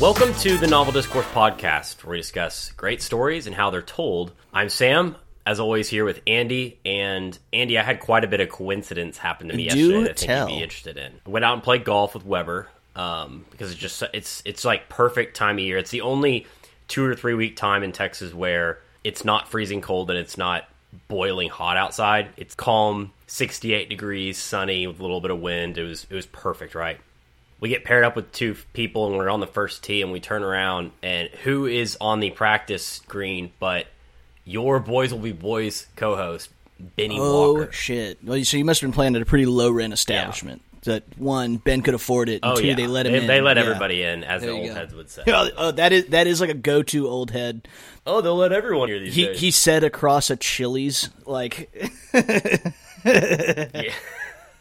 Welcome to the Novel Discourse Podcast, where we discuss great stories and how they're told. I'm Sam, as always, here with Andy. And Andy, I had quite a bit of coincidence happen to me Do yesterday that I think tell. you'd be interested in. I went out and played golf with Weber um, because it's just it's it's like perfect time of year. It's the only two or three week time in Texas where it's not freezing cold and it's not boiling hot outside. It's calm, 68 degrees, sunny with a little bit of wind. It was it was perfect, right? We get paired up with two people and we're on the first tee and we turn around and who is on the practice green but your boys will be boys co-host benny Oh walker shit! Well, so you must have been playing at a pretty low rent establishment. That one, Ben could afford it. And oh two, yeah they let him they, in. they let Yeah. everybody in as There the old go. heads would say Oh, oh, that is that is like a go to old head. oh they'll let everyone here these He days he said across a Chili's like Yeah.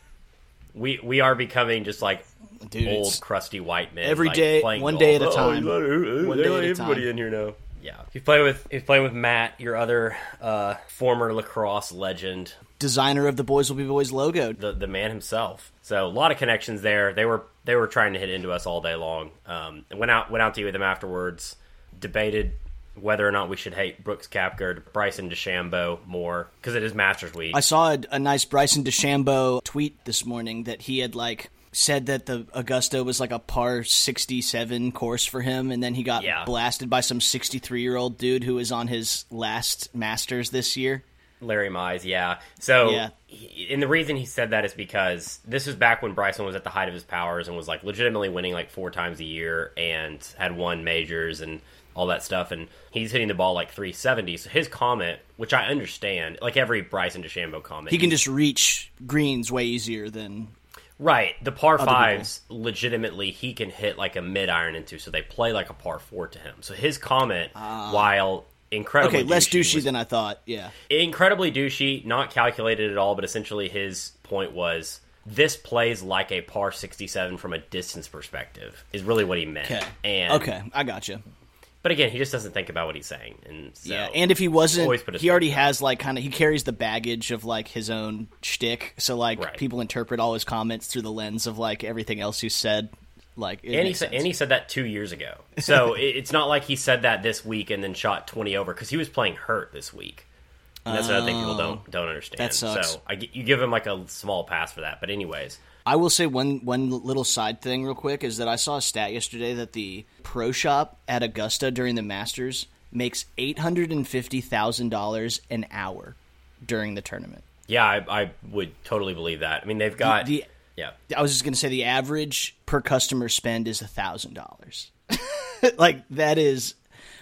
we we are becoming just like Dude, old crusty white men Every like, day- playing one golf. day at a Oh, time. they let- uh, One they day let at a everybody time. in here now yeah he's playing with he's playing with matt your other uh, former lacrosse legend designer of the Boys Will Be Boys logo. the the man himself. So a lot of connections there. They were they were trying to hit into us all day long. Um, and went out went out to eat with them afterwards. Debated whether or not we should hate Brooks Koepka, Bryson DeChambeau more because it is Masters Week. I saw a, a nice Bryson DeChambeau tweet this morning that he had like said that the Augusta was like a par 67 course for him and then he got Yeah. blasted by some 63 year old dude who was on his last Masters this year. Larry Mize, yeah. So, Yeah. he- and the reason he said that is because this was back when Bryson was at the height of his powers and was like legitimately winning like four times a year and had won majors and all that stuff. And he's hitting the ball like 370. So his comment, which I understand, like every Bryson DeChambeau comment, He can just reach greens way easier than Right. The par people. fives, legitimately, he can hit like a mid iron into, so they play like a par four to him. So his comment, ah. while incredibly okay, less douchey was than I thought. Yeah, incredibly douchey, not calculated at all, but essentially his point was this plays like a par 67 from a distance perspective, is really what he meant. okay, And, okay, I got you. But again, he just doesn't think about what he's saying. And so, Yeah, and if he wasn't, he already has like kind of he carries the baggage of like his own shtick. So like Right. people interpret all his comments through the lens of like everything else he's said. Like, And he, said, and he said that two years ago. So it, it's not like he said that this week and then shot 20 over because he was playing hurt this week. And that's another thing people oh, don't don't understand. Oh. That sucks. So I, you give him like a small pass for that. But anyways, I will say one one little side thing real quick is that I saw a stat yesterday that the pro shop at Augusta during the Masters makes eight hundred and fifty thousand dollars an hour during the tournament. yeah, I, I would totally believe that. I mean, they've got the- yeah. I was just going to say the average per customer spend is a thousand dollars. Like that is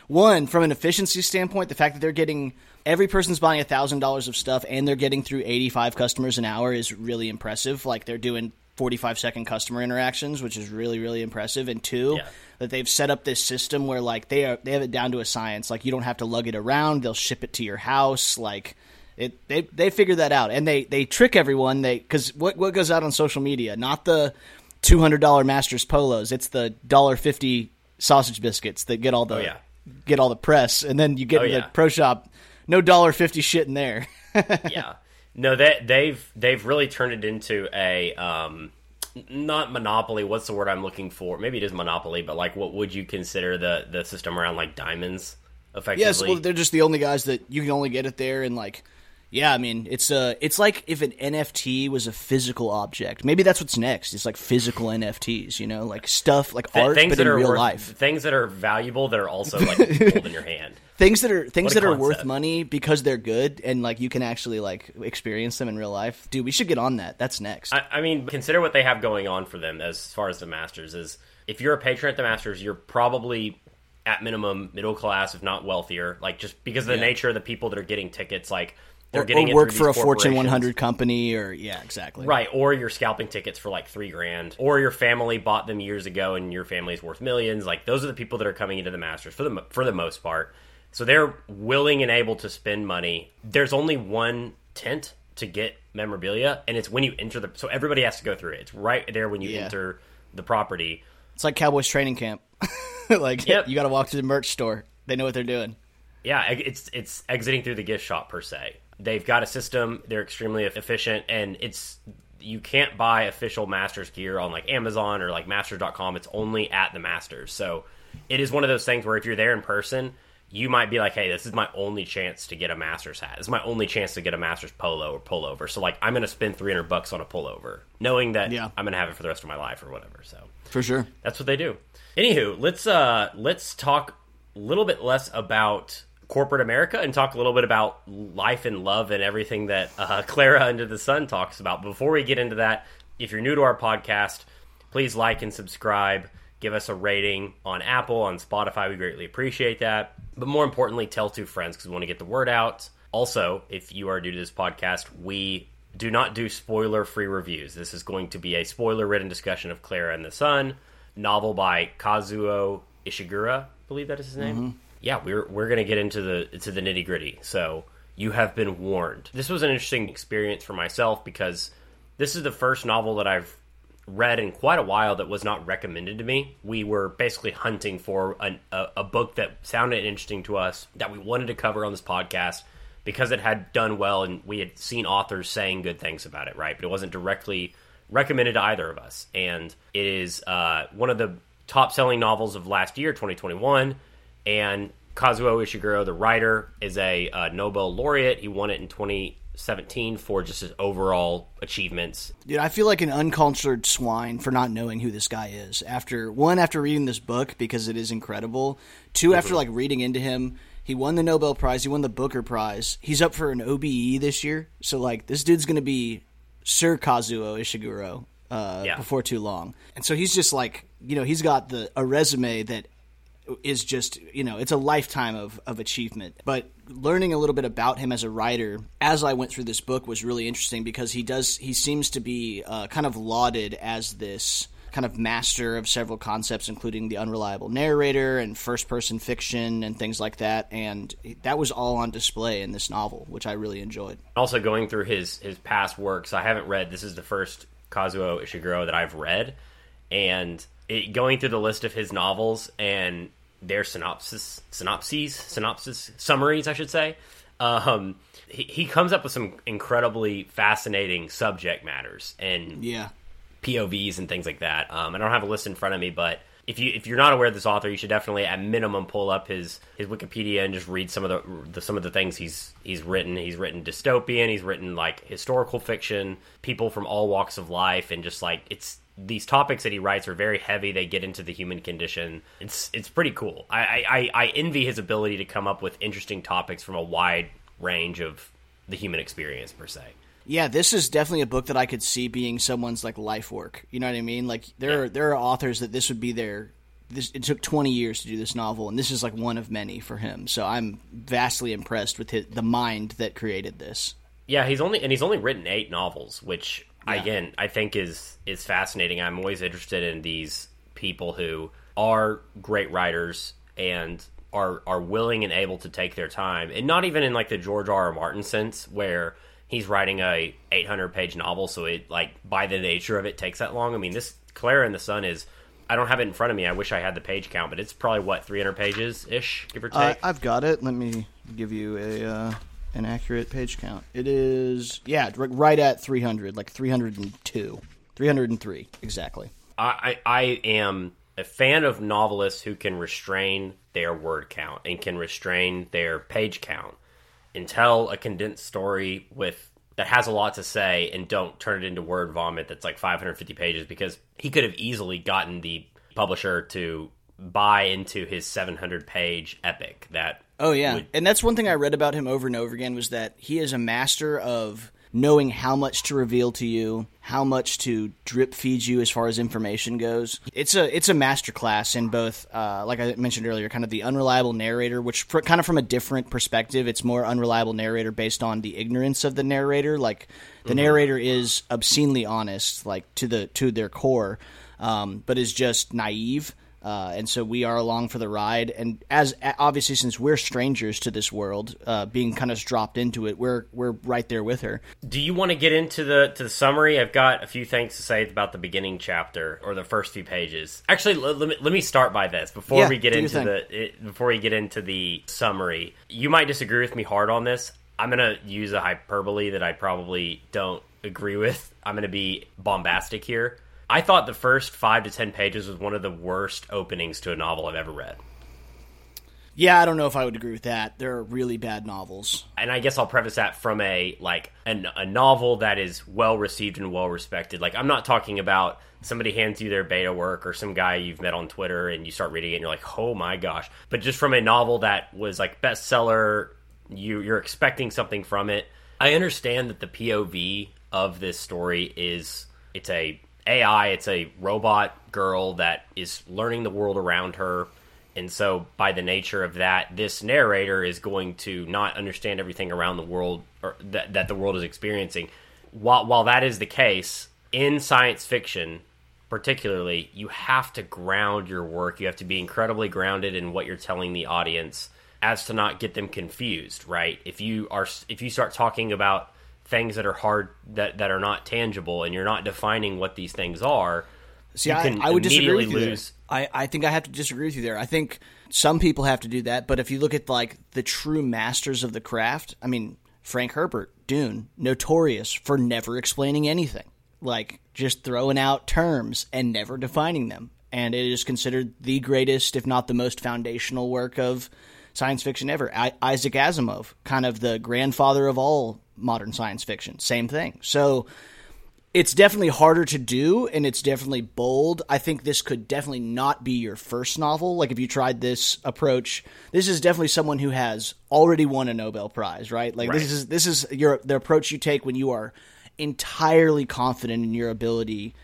one from an efficiency standpoint. The fact that they're getting every person's buying a thousand dollars of stuff and they're getting through eighty five customers an hour is really impressive. Like they're doing forty five second customer interactions, which is really really impressive. And two, Yeah. that they've set up this system where like they are they have it down to a science. Like you don't have to lug it around; they'll ship it to your house. Like it, they they figure that out, and they they trick everyone. They because what what goes out on social media, not the two hundred dollar Masters polos. It's the dollar fifty sausage biscuits that get all the Oh, yeah. get all the press, and then you get Oh, yeah. the pro shop, no dollar fifty shit in there. yeah. No, they they've they've really turned it into a um not monopoly. What's the word I'm looking for? Maybe it is monopoly, but like, what would you consider the the system around like diamonds? Effectively, Yes, well, they're just the only guys that you can only get it there, and like, yeah, I mean, it's uh it's like if an NFT was a physical object. Maybe that's what's next. It's like physical NFTs, you know, like stuff like Th- art, things but that in are real worth, life. things that are valuable that are also like hold in your hand. Things that are things that are worth money because they're good, and like you can actually like experience them in real life. Dude, we should get on that. That's next. I, I mean, consider what they have going on for them as far as the Masters is. If you're a patron at the Masters, you're probably at minimum middle class, if not wealthier. Like just because of the Yeah. nature of the people that are getting tickets, like they're or, getting or work through for a Fortune 100 company, or yeah, exactly. Right, or you're scalping tickets for like three grand, or your family bought them years ago and your family's worth millions. Like those are the people that are coming into the Masters for the for the most part. So they're willing and able to spend money. There's only one tent to get memorabilia, and it's when you enter the. So everybody has to go through it. It's right there when you Yeah. enter the property. It's like Cowboys training camp. like Yep. you got to walk to the merch store. They know what they're doing. Yeah, it's it's exiting through the gift shop per se. They've got a system. They're extremely efficient, and it's you can't buy official Masters gear on like Amazon or like Masters.com. It's only at the Masters. So it is one of those things where if you're there in person, you might be like, hey, this is my only chance to get a Masters hat. This is my only chance to get a Masters polo or pullover. So like, I'm going to spend 300 bucks on a pullover, knowing that Yeah. I'm going to have it for the rest of my life or whatever. So For sure. that's what they do. Anywho, let's uh let's talk a little bit less about corporate America and talk a little bit about life and love and everything that uh, Klara and the Sun talks about. Before we get into that, if you're new to our podcast, please like and subscribe. Give us a rating on Apple, on Spotify. We greatly appreciate that. But more importantly, tell two friends because we want to get the word out. Also, if you are new to this podcast, we do not do spoiler free reviews. This is going to be a spoiler ridden discussion of Klara and the Sun, novel by Kazuo Ishiguro, I believe that is his name. Yeah, we're we're gonna get into the into the nitty gritty. So you have been warned. This was an interesting experience for myself because this is the first novel that I've read in quite a while that was not recommended to me. We were basically hunting for an, a, a book that sounded interesting to us that we wanted to cover on this podcast because it had done well and we had seen authors saying good things about it, right? But it wasn't directly recommended to either of us. And it is uh, one of the top selling novels of last year, 2021. And Kazuo Ishiguro, the writer, is a uh, Nobel laureate. He won it in 2017 for just his overall achievements Dude, I feel like an uncultured swine for not knowing who this guy is. After one, after reading this book because it is incredible. 2 after like reading into him. He won the Nobel Prize. He won the Booker Prize. He's up for an OBE this year. So like this dude's gonna be Sir Kazuo Ishiguro uh, Yeah. before too long. And so he's just like you know he's got the a resume that is just you know it's a lifetime of, of achievement. But learning a little bit about him as a writer as i went through this book was really interesting because he does he seems to be uh, kind of lauded as this kind of master of several concepts including the unreliable narrator and first person fiction and things like that. And that was all on display in this novel which i really enjoyed. Also going through his his past works i haven't read this is the first kazuo ishiguro that i've read. And it, going through the list of his novels and their synopsis synopses synopsis summaries i should say um, he, he comes up with some incredibly fascinating subject matters and yeah POVs and things like that. Um, I don't have a list in front of me, but if you if you're not aware of this author, you should definitely at minimum pull up his his Wikipedia and just read some of the, the some of the things he's he's written. He's written dystopian. He's written like historical fiction, people from all walks of life, and just like it's these topics that he writes are very heavy. They get into the human condition. It's it's pretty cool. I I, I envy his ability to come up with interesting topics from a wide range of the human experience per se. Yeah, this is definitely a book that I could see being someone's like life work. You know what I mean? Like there are there are authors that this would be their this it took 20 years to do this novel and this is like one of many for him. So I'm vastly impressed with his, the mind that created this. Yeah, he's only and he's only written eight novels, which Yeah. again I think is is fascinating. I'm always interested in these people who are great writers and are are willing and able to take their time, and not even in like the George R. R. Martin sense where he's writing a 800 page novel, so it like by the nature of it takes that long. I mean, this Klara and the Sun is. I don't have it in front of me. I wish I had the page count, but it's probably what 300 pages ish, give or Uh, take. I've got it. Let me give you a uh, an accurate page count. It is yeah, right at 300, like 302. 303 exactly. I, I am a fan of novelists who can restrain their word count and can restrain their page count and tell a condensed story with that has a lot to say and don't turn it into word vomit that's like 550 pages because he could have easily gotten the publisher to buy into his 700 page epic that Oh yeah, would- and that's one thing I read about him over and over again was that he is a master of knowing how much to reveal to you, how much to drip feed you as far as information goes. It's a it's a master class in both, uh, like I mentioned earlier, kind of the unreliable narrator, which fr- kind of from a different perspective, it's more unreliable narrator based on the ignorance of the narrator. Like the narrator is obscenely honest, like to the to their core, um, but is just naive. Uh, and so we are along for the ride. And as obviously, since we're strangers to this world, uh, being kind of dropped into it, we're we're right there with her. Do you want to get into the to the summary? I've got a few things to say about the beginning chapter or the first few pages. Actually, let, let me let me start by this before Yeah, we get into the it, before we get into the summary. You might disagree with me hard on this. I'm gonna use a hyperbole that I probably don't agree with. I'm gonna be bombastic here. I thought the first five to ten pages was one of the worst openings to a novel I've ever read. Yeah, I don't know if I would agree with that. There are really bad novels. And I guess I'll preface that from a like an, a novel that is well received and well respected. Like I'm not talking about somebody hands you their beta work or some guy you've met on Twitter and you start reading it and you're like, "Oh my gosh." But just from a novel that was like bestseller, you you're expecting something from it. I understand that the POV of this story is it's a AI, it's a robot girl that is learning the world around her and so, by the nature of that, this narrator is going to not understand everything around the world or that, that the world is experiencing. While, while that is the case, in science fiction, particularly, you have to ground your work. You have to be incredibly grounded in what you're telling the audience as to not get them confused, right? If you are if you start talking about things that are hard that that are not tangible and you're not defining what these things are, See, I, I, would disagree with you lose. I, I think I have to disagree with you there. I think some people have to do that, but if you look at like the true masters of the craft, I mean, Frank Herbert, Dune, notorious for never explaining anything, like just throwing out terms and never defining them. And it is considered the greatest, if not the most foundational work of science fiction ever. I, Isaac Asimov, kind of the grandfather of all modern science fiction, same thing. So it's definitely harder to do and it's definitely bold. I think this could definitely not be your first novel. Like if you tried this approach, this is definitely someone who has already won a Nobel Prize, right? Like right. this is this is your the approach you take when you are entirely confident in your ability.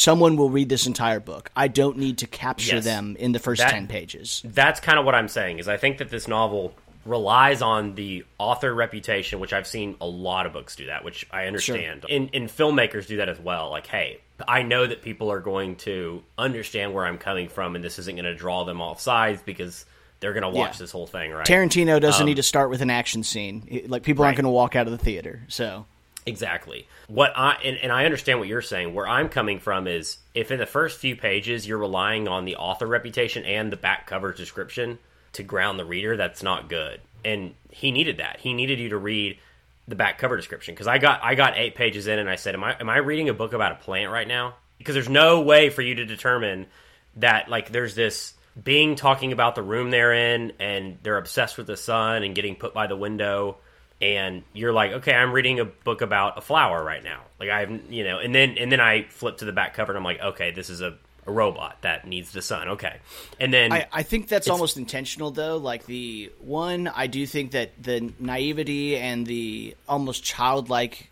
Someone will read this entire book. I don't need to capture yes. them in the first that, 10 pages. That's kind of what I'm saying is I think that this novel relies on the author reputation, which I've seen a lot of books do that, which I understand. Sure. And, and filmmakers do that as well. Like, hey, I know that people are going to understand where I'm coming from, and this isn't going to draw them off sides because they're going to watch yeah. this whole thing, right? Tarantino doesn't um, need to start with an action scene. Like, people aren't going to walk out of the theater. So. Exactly. What I and, and, I understand what you're saying. Where I'm coming from is if in the first few pages you're relying on the author reputation and the back cover description, to ground the reader, that's not good. And he needed that. He needed you to read the back cover description because I got I got eight pages in and I said, "Am I am I reading a book about a plant right now?" Because there's no way for you to determine that like there's this being talking about the room they're in and they're obsessed with the sun and getting put by the window and you're like okay i'm reading a book about a flower right now like i've you know and then and then i flip to the back cover and i'm like okay this is a a robot that needs the sun. Okay, and then I, I think that's almost intentional though. Like the one, I do think that the naivety and the almost childlike,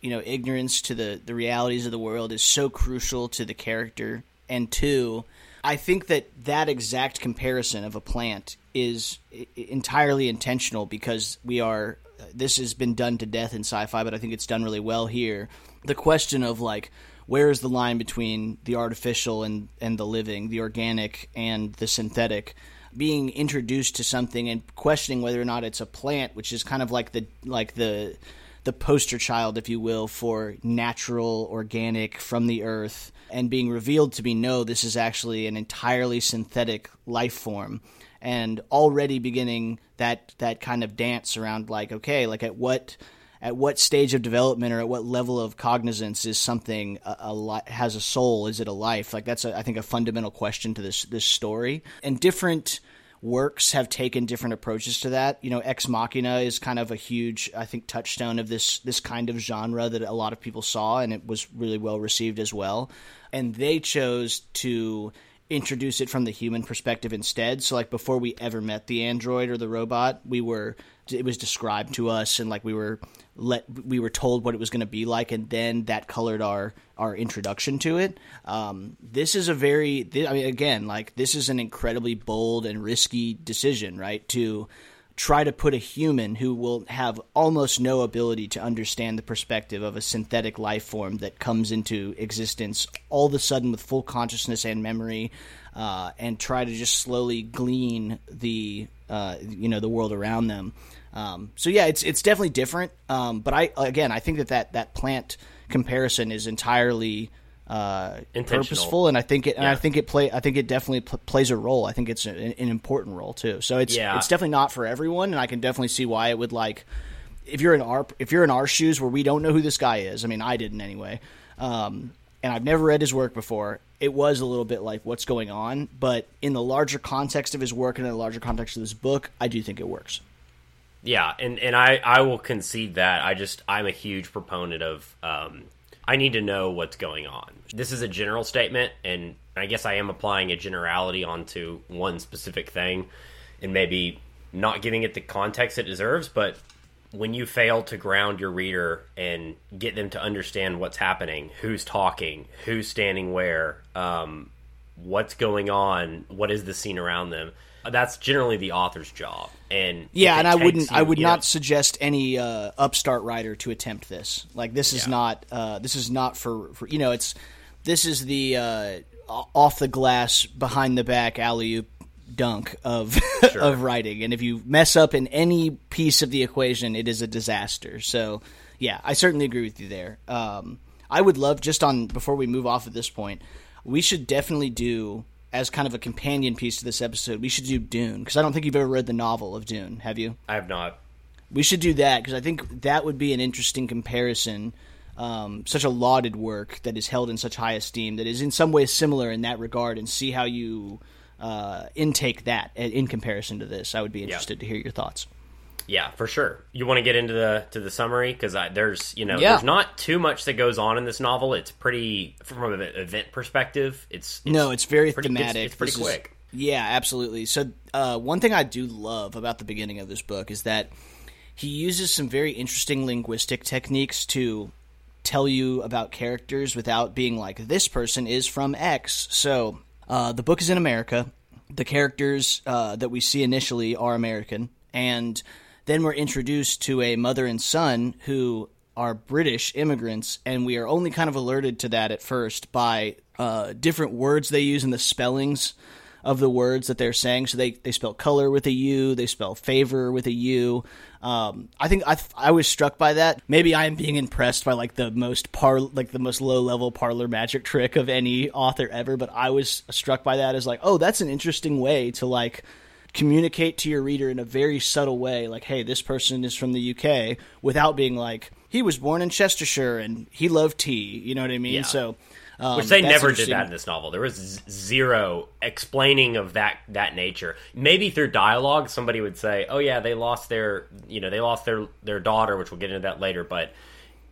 you know, ignorance to the the realities of the world is so crucial to the character. And two, I think that that exact comparison of a plant is entirely intentional because we are. This has been done to death in sci-fi, but I think it's done really well here. The question of like where is the line between the artificial and, and the living, the organic and the synthetic? Being introduced to something and questioning whether or not it's a plant, which is kind of like the like the the poster child, if you will, for natural, organic from the earth, and being revealed to be no, this is actually an entirely synthetic life form, and already beginning that that kind of dance around like, okay, like at what at what stage of development or at what level of cognizance is something a, a li- has a soul? Is it a life? Like that's a, I think a fundamental question to this this story. And different works have taken different approaches to that. You know, Ex Machina is kind of a huge, I think, touchstone of this this kind of genre that a lot of people saw, and it was really well received as well. And they chose to introduce it from the human perspective instead. So, like before we ever met the android or the robot, we were it was described to us, and like we were let we were told what it was going to be like, and then that colored our our introduction to it. Um, this is a very, I mean, again, like this is an incredibly bold and risky decision, right? To try to put a human who will have almost no ability to understand the perspective of a synthetic life form that comes into existence all of a sudden with full consciousness and memory, uh, and try to just slowly glean the uh, you know the world around them. Um, so yeah, it's it's definitely different. Um, but I again, I think that that, that plant comparison is entirely uh, purposeful, and I think it and yeah. I think it play I think it definitely pl- plays a role. I think it's an, an, important role too. So it's yeah. it's definitely not for everyone, and I can definitely see why it would like if you're in our if you're in our shoes where we don't know who this guy is. I mean, I didn't anyway. Um, and I've never read his work before, it was a little bit like what's going on. But in the larger context of his work and in the larger context of this book, I do think it works. Yeah, and, and I, I will concede that. I just I'm a huge proponent of um, I need to know what's going on. This is a general statement, and I guess I am applying a generality onto one specific thing, and maybe not giving it the context it deserves. But when you fail to ground your reader and get them to understand what's happening, who's talking, who's standing where, um, what's going on, what is the scene around them that's generally the author's job. And yeah, and I wouldn't, you, I would not know, suggest any uh, upstart writer to attempt this. Like this is yeah. not, uh, this is not for, for, you know, it's this is the uh, off the glass, behind the back alley oop dunk of sure. of writing, and if you mess up in any piece of the equation, it is a disaster. So yeah, I certainly agree with you there. Um, I would love just on before we move off at this point, we should definitely do as kind of a companion piece to this episode, we should do Dune because I don't think you've ever read the novel of Dune. Have you? I have not. We should do that because I think that would be an interesting comparison. Um, such a lauded work that is held in such high esteem that is in some ways similar in that regard, and see how you uh, intake that in comparison to this. I would be interested to hear your thoughts. Yeah, for sure. You want to get into the to the summary because there's you know yeah. there's not too much that goes on in this novel. It's pretty from an event perspective. It's, it's no, it's very pretty, thematic. It's, it's pretty this quick. Is, yeah, absolutely. So uh, one thing I do love about the beginning of this book is that he uses some very interesting linguistic techniques to tell you about characters without being like this person is from X. So uh, the book is in America. The characters uh, that we see initially are American, and then we're introduced to a mother and son who are British immigrants, and we are only kind of alerted to that at first by uh, different words they use and the spellings of the words that they're saying. So they, they spell color with a U, they spell favor with a U. Um, I think I, I was struck by that. Maybe I am being impressed by like the most par like the most low level parlor magic trick of any author ever. But I was struck by that as like, oh, that's an interesting way to like communicate to your reader in a very subtle way, like, hey, this person is from the UK, without being like, he was born in Chestershire and he loved tea. You know what I mean? Yeah. So, um, which they never did that in this novel. There was zero explaining of that that nature. Maybe through dialogue, somebody would say, "Oh yeah, they lost their you know they lost their their daughter," which we'll get into that later, but.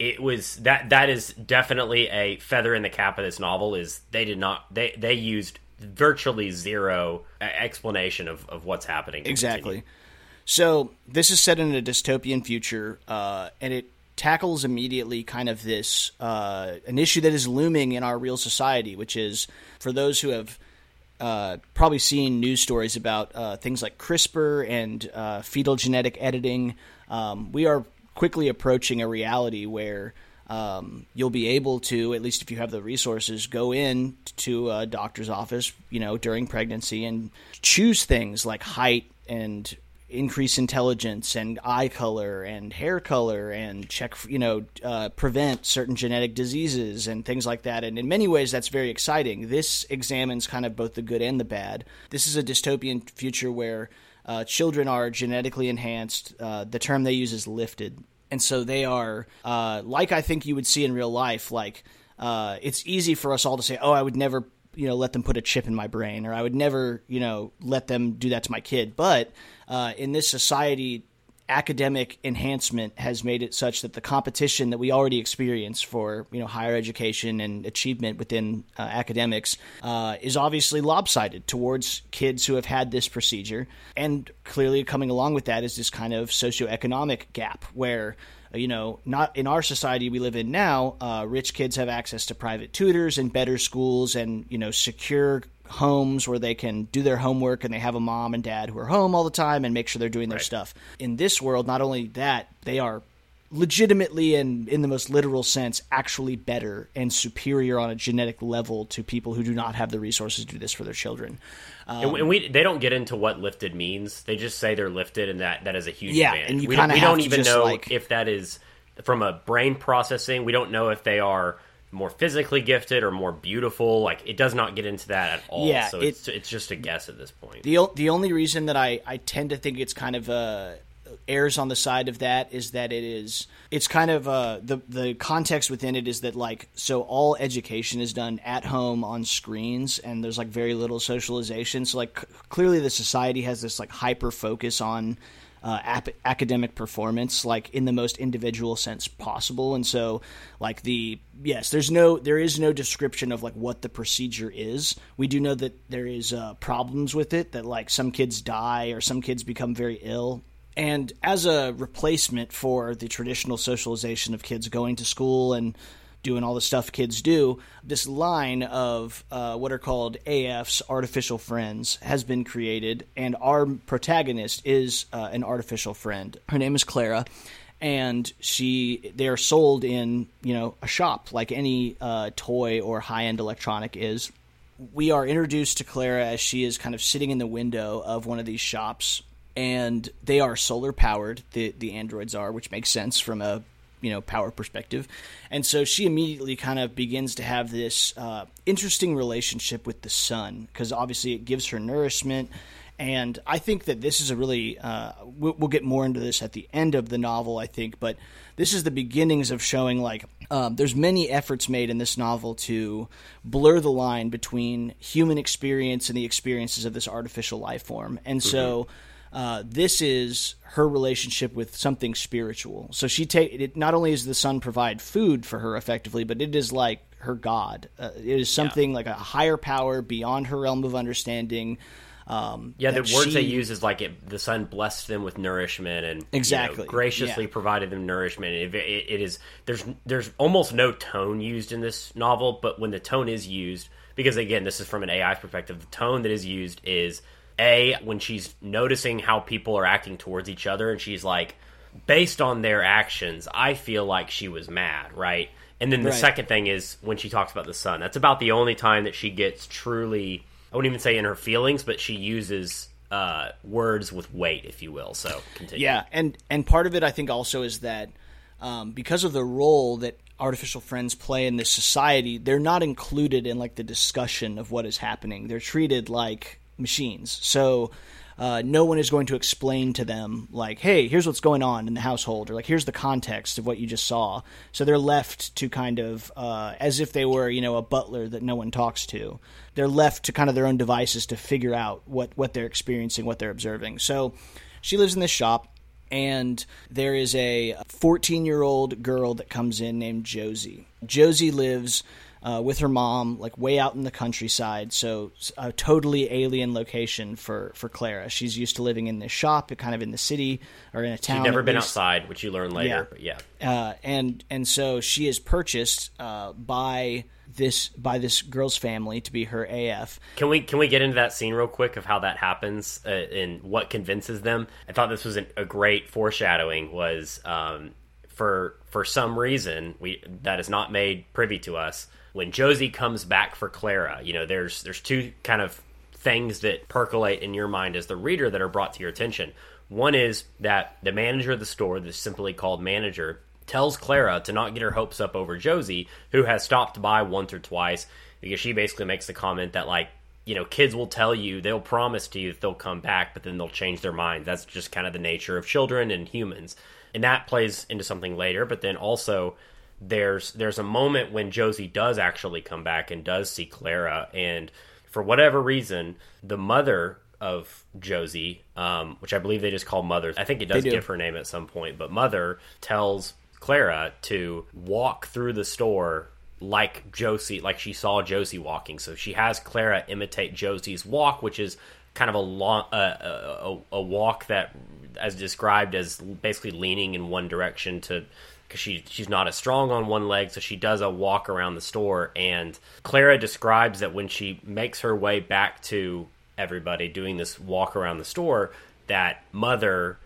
It was that that is definitely a feather in the cap of this novel. Is they did not they they used virtually zero explanation of, of what's happening. Exactly. So this is set in a dystopian future, uh, and it tackles immediately kind of this uh, an issue that is looming in our real society, which is for those who have uh, probably seen news stories about uh, things like CRISPR and uh, fetal genetic editing. Um, we are quickly approaching a reality where um, you'll be able to, at least if you have the resources, go in to a doctor's office, you know, during pregnancy and choose things like height and increase intelligence and eye color and hair color and check, you know, uh, prevent certain genetic diseases and things like that. And in many ways, that's very exciting. This examines kind of both the good and the bad. This is a dystopian future where uh, children are genetically enhanced. Uh, the term they use is lifted and so they are uh, like I think you would see in real life. Like uh, it's easy for us all to say, "Oh, I would never." You know, let them put a chip in my brain, or I would never, you know, let them do that to my kid. But uh, in this society, academic enhancement has made it such that the competition that we already experience for you know higher education and achievement within uh, academics uh, is obviously lopsided towards kids who have had this procedure, and clearly coming along with that is this kind of socioeconomic gap where you know, not in our society we live in now, uh, rich kids have access to private tutors and better schools and, you know, secure homes where they can do their homework and they have a mom and dad who are home all the time and make sure they're doing their right. stuff. In this world, not only that, they are legitimately and in the most literal sense actually better and superior on a genetic level to people who do not have the resources to do this for their children. Um, and we they don't get into what lifted means. They just say they're lifted and that that is a huge yeah, advantage. and you we, we don't even know like... if that is from a brain processing. We don't know if they are more physically gifted or more beautiful. Like it does not get into that at all. Yeah, so it's it, it's just a guess at this point. The the only reason that I I tend to think it's kind of a errs on the side of that is that it is it's kind of uh, the the context within it is that like so all education is done at home on screens and there's like very little socialization so like c- clearly the society has this like hyper focus on uh, ap- academic performance like in the most individual sense possible. And so like the yes there's no there is no description of like what the procedure is. We do know that there is uh, problems with it that like some kids die or some kids become very ill. And as a replacement for the traditional socialization of kids going to school and doing all the stuff kids do, this line of uh, what are called AFs, artificial friends, has been created, and our protagonist is uh, an artificial friend. Her name is Klara, and she they are sold in you know a shop like any uh, toy or high end electronic is. We are introduced to Klara as she is kind of sitting in the window of one of these shops, and they are solar powered. The the androids are, which makes sense from a you know power perspective. And so she immediately kind of begins to have this uh, interesting relationship with the sun because obviously it gives her nourishment. And i think that this is a really uh, we'll, we'll, get more into this at the end of the novel i think but this is the beginnings of showing like um, there's many efforts made in this novel to blur the line between human experience and the experiences of this artificial life form. And mm-hmm. so uh, this is her relationship with something spiritual. So she take it. Not only does the sun provide food for her effectively, but it is like her god. Uh, it is something yeah. like a higher power beyond her realm of understanding. Um, yeah, the words she, they use is like it, the sun blessed them with nourishment and exactly you know, graciously yeah. provided them nourishment. It, it, it is there's there's almost no tone used in this novel, but when the tone is used, because again, this is from an AI perspective, the tone that is used is a, when she's noticing how people are acting towards each other, and she's like, based on their actions, I feel like she was mad, right? And then the right. second thing is when she talks about the sun. That's about the only time that she gets truly, I wouldn't even say in her feelings, but she uses uh, words with weight, if you will. So continue. Yeah, and and part of it I think also is that um, because of the role that artificial friends play in this society, they're not included in like the discussion of what is happening. They're treated like machines. So uh, no one is going to explain to them like, "Hey, here's what's going on in the household," or like, "Here's the context of what you just saw." So they're left to kind of uh, as if they were, you know, a butler that no one talks to. They're left to kind of their own devices to figure out what what they're experiencing, what they're observing. So she lives in this shop. And there is a 14 year old girl that comes in named Josie. Josie lives uh, with her mom, like way out in the countryside. So a totally alien location for for Klara. She's used to living in this shop, kind of in the city or in a town. She's never been least. outside, which you learn later. Yeah. But yeah, uh, and and so she is purchased uh, by this by this girl's family to be her AF. Can we can we get into that scene real quick of how that happens uh, and what convinces them? I thought this was an, a great foreshadowing. Was um, for for some reason we that is not made privy to us when Josie comes back for Klara, you know, there's there's two kind of things that percolate in your mind as the reader that are brought to your attention. One is that the manager of the store, that's simply called manager, tells Klara to not get her hopes up over Josie, who has stopped by once or twice, because she basically makes the comment that like you know, kids will tell you, they'll promise to you that they'll come back, but then they'll change their minds. That's just kind of the nature of children and humans. And that plays into something later, but then also there's there's a moment when Josie does actually come back and does see Klara, and for whatever reason, the mother of Josie, um, which I believe they just call Mother. I think it does give her name at some point, but Mother tells Klara to walk through the store like Josie, like she saw Josie walking. So she has Klara imitate Josie's walk, which is kind of a long uh, a, a, a walk that, as described as basically leaning in one direction to because she she's not as strong on one leg, so she does a walk around the store. And Klara describes that when she makes her way back to everybody doing this walk around the store, that mother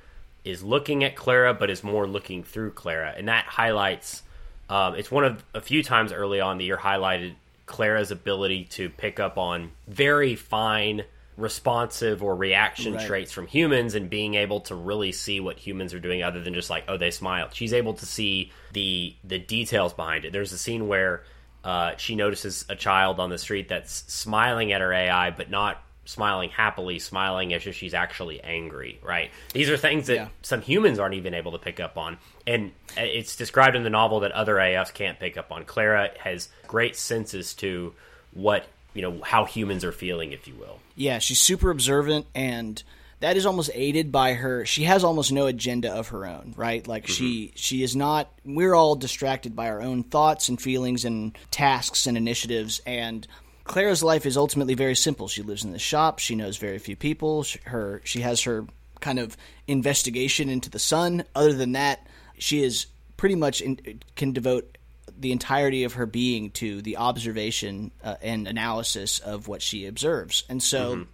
is looking at Klara, but is more looking through Klara, and that highlights. Um, it's one of a few times early on that you're highlighted Klara's ability to pick up on very fine responsive or reaction right. traits from humans and being able to really see what humans are doing other than just like oh they smiled she's able to see the the details behind it there's a scene where uh, she notices a child on the street that's smiling at her ai but not smiling happily, smiling as if she's actually angry, right? These are things that Yeah. some humans aren't even able to pick up on. And it's described in the novel that other AFs can't pick up on. Klara has great senses to what, you know, how humans are feeling, if you will. Yeah, she's super observant and that is almost aided by her she has almost no agenda of her own, right? Like she mm-hmm. she is not we're all distracted by our own thoughts and feelings and tasks and initiatives and Klara's life is ultimately very simple. She lives in the shop, she knows very few people, Sh- her she has her kind of investigation into the sun. Other than that, she is pretty much in, can devote the entirety of her being to the observation uh, and analysis of what she observes. And so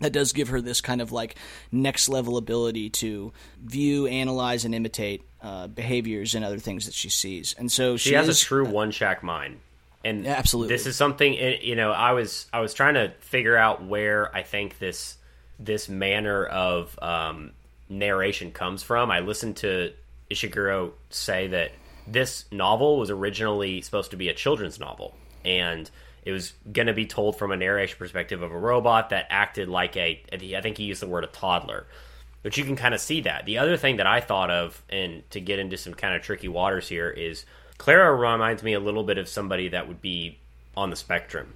that does give her this kind of like next level ability to view, analyze, and imitate uh, behaviors and other things that she sees. And so she, she has is, a true one track mind and Yeah, absolutely. this is something you know i was i was trying to figure out where i think this this manner of um, narration comes from i listened to ishiguro say that this novel was originally supposed to be a children's novel and it was going to be told from a narration perspective of a robot that acted like a i think he used the word a toddler but you can kind of see that. The other thing that I thought of, and to get into some kind of tricky waters here, is Klara reminds me a little bit of somebody that would be on the spectrum,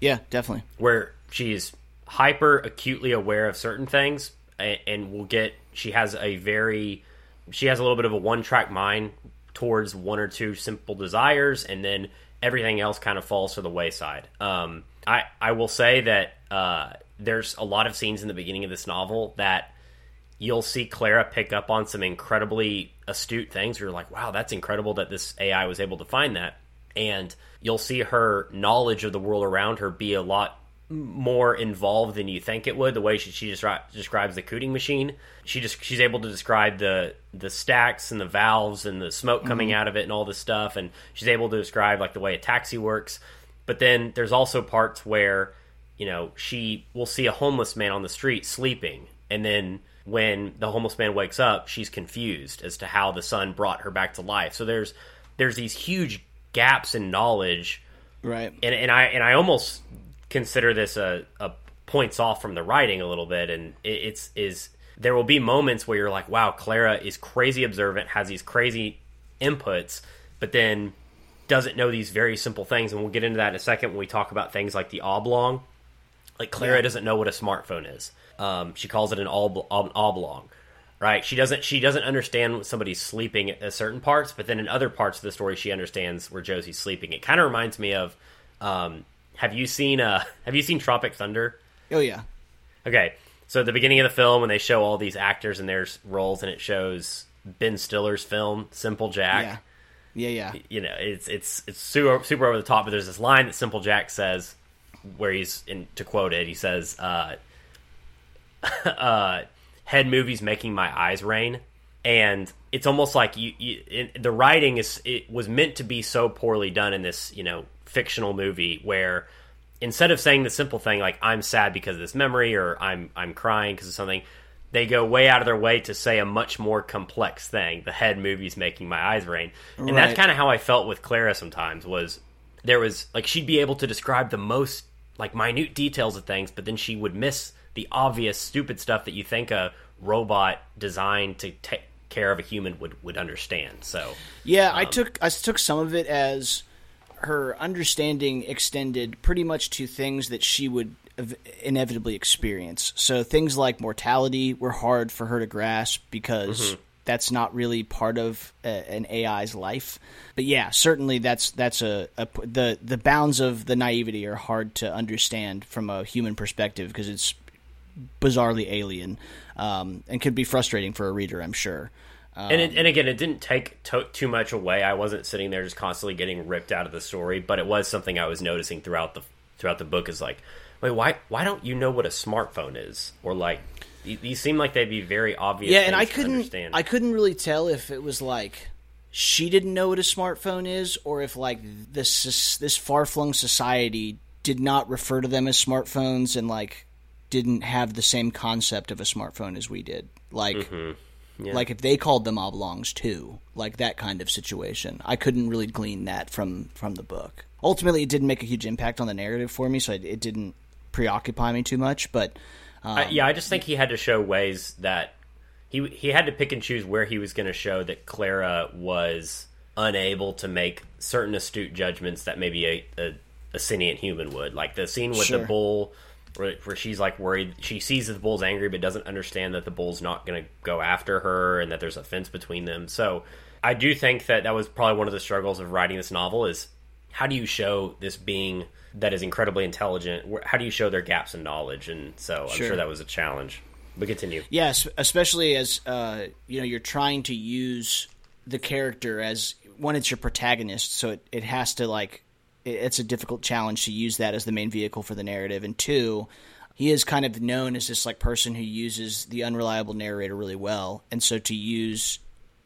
yeah, definitely. where she's hyper acutely aware of certain things, and, and will get. She has a very, she has a little bit of a one track mind towards one or two simple desires, and then everything else kind of falls to the wayside. Um, I I will say that uh, there's a lot of scenes in the beginning of this novel that you'll see Klara pick up on some incredibly astute things. You're like, wow, that's incredible that this AI was able to find that. And you'll see her knowledge of the world around her be a lot more involved than you think it would. The way she, she descri- describes the cooting machine, she just she's able to describe the the stacks and the valves and the smoke coming mm-hmm. out of it and all this stuff. And she's able to describe like the way a taxi works. But then there's also parts where you know she will see a homeless man on the street sleeping, and then when the homeless man wakes up, she's confused as to how the sun brought her back to life. So there's there's these huge gaps in knowledge, Right. and and I and I almost consider this a, a points off from the writing a little bit, and it, it's is there will be moments where you're like, wow, Klara is crazy observant, has these crazy inputs, but then doesn't know these very simple things, and we'll get into that in a second when we talk about things like the oblong. Like Klara Yeah. doesn't know what a smartphone is. Um, she calls it an obl- ob- oblong, right? She doesn't. She doesn't understand when somebody's sleeping at certain parts, but then in other parts of the story, she understands where Josie's sleeping. It kind of reminds me of. Um, have you seen uh Have you seen Tropic Thunder? Oh yeah. Okay, so at the beginning of the film, when they show all these actors and their roles, and it shows Ben Stiller's film Simple Jack. Yeah. Yeah, yeah. You know, it's it's it's super super over the top. But there's this line that Simple Jack says, where he's in to quote it, he says, uh, uh, "Head movies making my eyes rain," and it's almost like you, you it, the writing is it was meant to be so poorly done in this you know fictional movie where instead of saying the simple thing like I'm sad because of this memory or I'm I'm crying because of something, they go way out of their way to say a much more complex thing. The head movie's making my eyes rain, and that's kind of how I felt with Klara. Sometimes was there was like she'd be able to describe the most like minute details of things, but then she would miss the obvious stupid stuff that you think a robot designed to take care of a human would would understand. So Yeah, Um, I took I took some of it as her understanding extended pretty much to things that she would inevitably experience. So things like mortality were hard for her to grasp because Mm-hmm. that's not really part of a, an AI's life. But yeah, certainly that's that's a, a the the bounds of the naivety are hard to understand from a human perspective because it's bizarrely alien um, and could be frustrating for a reader, I'm sure. And it, and again, it didn't take to- too much away. I wasn't sitting there just constantly getting ripped out of the story, but it was something I was noticing throughout the throughout the book. Is like, wait, why why don't you know what a smartphone is? Or like, th- these seem like they'd be very obvious. yeah and i couldn't understand. i couldn't really tell if it was like she didn't know what a smartphone is or if like this this far-flung society did not refer to them as smartphones and like didn't have the same concept of a smartphone as we did like Mm-hmm. Yeah. like if they called them oblongs too like that kind of situation i couldn't really glean that from from the book ultimately it didn't make a huge impact on the narrative for me so it, it didn't preoccupy me too much. But um, uh, yeah, I just think he had to show ways that he he had to pick and choose where he was going to show that Klara was unable to make certain astute judgments that maybe a, a, a sentient human would. Like the scene with sure. the bull, where, where, she's like worried. She sees that the bull's angry, but doesn't understand that the bull's not going to go after her and that there's a fence between them. So I do think that that was probably one of the struggles of writing this novel is how do you show this being that is incredibly intelligent? How do you show their gaps in knowledge? And so I'm sure, sure that was a challenge. But continue. Yes, especially as uh, you know, you're trying to use the character as one. It's your protagonist, so it, it has to like. It's a difficult challenge to use that as the main vehicle for the narrative, and two, he is kind of known as this like person who uses the unreliable narrator really well, and so to use,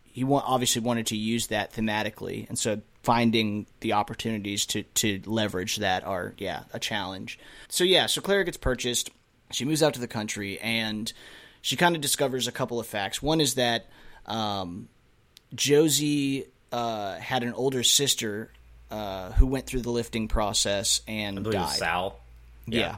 he obviously wanted to use that thematically, and so finding the opportunities to to leverage that are yeah a challenge. So yeah, so Klara gets purchased. She moves out to the country and she kind of discovers a couple of facts. One is that um, Josie uh, had an older sister uh, who went through the lifting process and died. Sal. Yeah. yeah.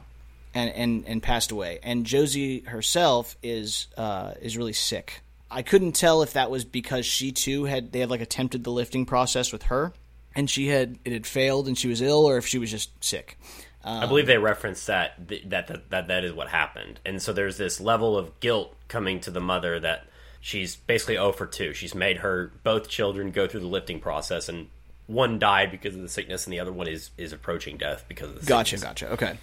And, and and passed away. And Josie herself is uh, is really sick. I couldn't tell if that was because she too had they had like attempted the lifting process with her, and she had it had failed and she was ill, or if she was just sick. Um, I believe they referenced that, that that that that is what happened, and so there's this level of guilt coming to the mother that she's basically 0 for 2. She's made her both children go through the lifting process, and one died because of the sickness, and the other one is is approaching death because of the gotcha, sickness. Gotcha, gotcha. Okay.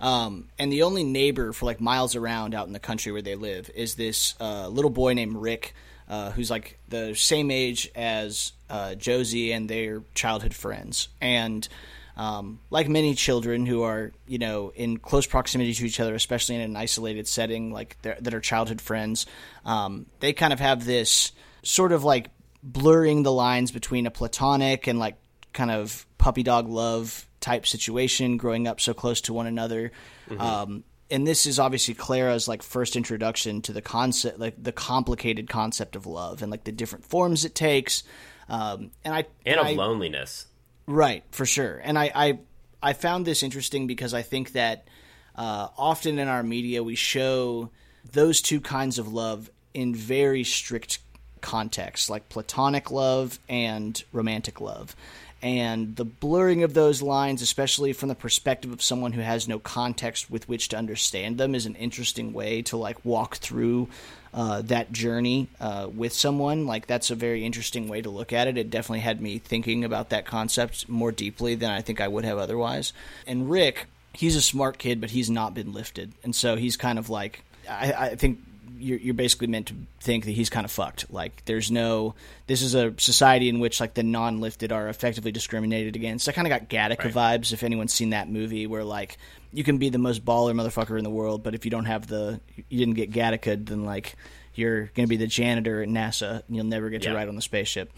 Um, and the only neighbor for like miles around out in the country where they live is this uh, little boy named Rick, uh, who's like the same age as uh, Josie and their childhood friends. And um, like many children who are, you know, in close proximity to each other, especially in an isolated setting, like that are childhood friends, um, they kind of have this sort of like blurring the lines between a platonic and like kind of puppy dog love type situation, growing up so close to one another. Mm-hmm. Um, and this is obviously Klara's like first introduction to the concept, like the complicated concept of love and like the different forms it takes. Um, and I and, of I, loneliness, right, for sure. And I, I, I found this interesting because I think that uh, often in our media we show those two kinds of love in very strict contexts, like platonic love and romantic love and the blurring of those lines, especially from the perspective of someone who has no context with which to understand them, is an interesting way to like walk through uh, that journey uh, with someone. Like that's a very interesting way to look at it. It definitely had me thinking about that concept more deeply than I think I would have otherwise. And Rick, he's a smart kid, but he's not been lifted, and so he's kind of like I, I think you're, you're basically meant to think that he's kind of fucked. Like, there's no. This is a society in which like the non-lifted are effectively discriminated against. I kind of got Gattaca right. vibes. If anyone's seen that movie, where like you can be the most baller motherfucker in the world, but if you don't have the, you didn't get Gattaca, then like you're going to be the janitor at NASA and you'll never get to ride on the spaceship.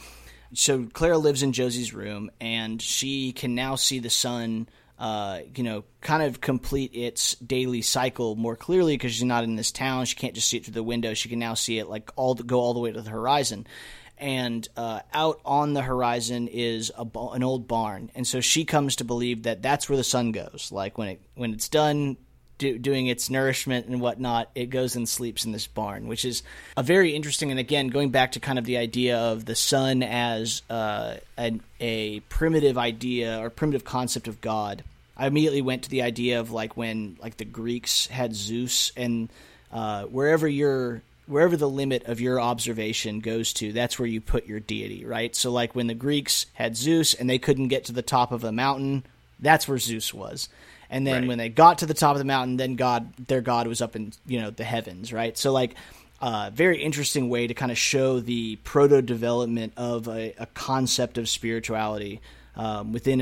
So Klara lives in Josie's room, and she can now see the sun uh, you know, kind of complete its daily cycle more clearly because she's not in this town. She can't just see it through the window. She can now see it like all the, go all the way to the horizon. And uh, out on the horizon is a, an old barn, and so she comes to believe that that's where the sun goes. Like when it when it's done do, doing its nourishment and whatnot, it goes and sleeps in this barn, which is a very interesting. And again, going back to kind of the idea of the sun as uh, an, a primitive idea or primitive concept of God I immediately went to the idea of like when like the Greeks had Zeus and uh, wherever your wherever the limit of your observation goes to, that's where you put your deity, right? So like when the Greeks had Zeus and they couldn't get to the top of a mountain, that's where Zeus was. And then right. when they got to the top of the mountain, then God, their God was up in you know the heavens, right? So like uh, very interesting way to kind of show the proto development of a, a, concept of spirituality um, within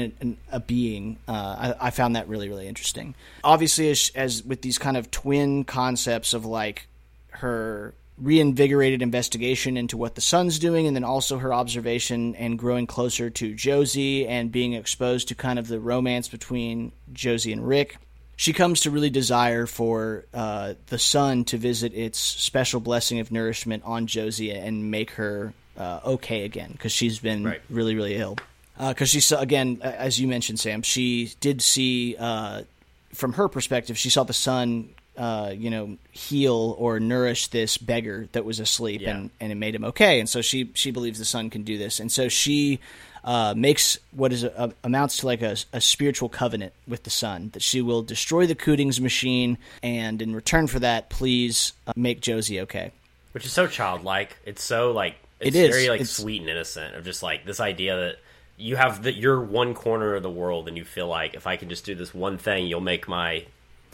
a, a being. Uh, I, I, found that really, really interesting. Obviously, as, as with these kind of twin concepts of like her reinvigorated investigation into what the sun's doing, and then also her observation and growing closer to Josie and being exposed to kind of the romance between Josie and Rick. She comes to really desire for uh, the sun to visit its special blessing of nourishment on Josie and make her uh, okay again because she's been right. really, really ill because uh, she saw again, as you mentioned, Sam. She did see uh, from her perspective, she saw the sun, uh, you know, heal or nourish this beggar that was asleep, Yeah. and and it made him okay. And so she she believes the sun can do this, and so she uh, makes what is a, amounts to like a, a spiritual covenant with the sun that she will destroy the Cootings machine, and in return for that, please uh, make Josie okay. which is so childlike. It's so like it's It is. very like It's- sweet and innocent of just like this idea that you have the your one corner of the world and you feel like if I can just do this one thing, you'll make my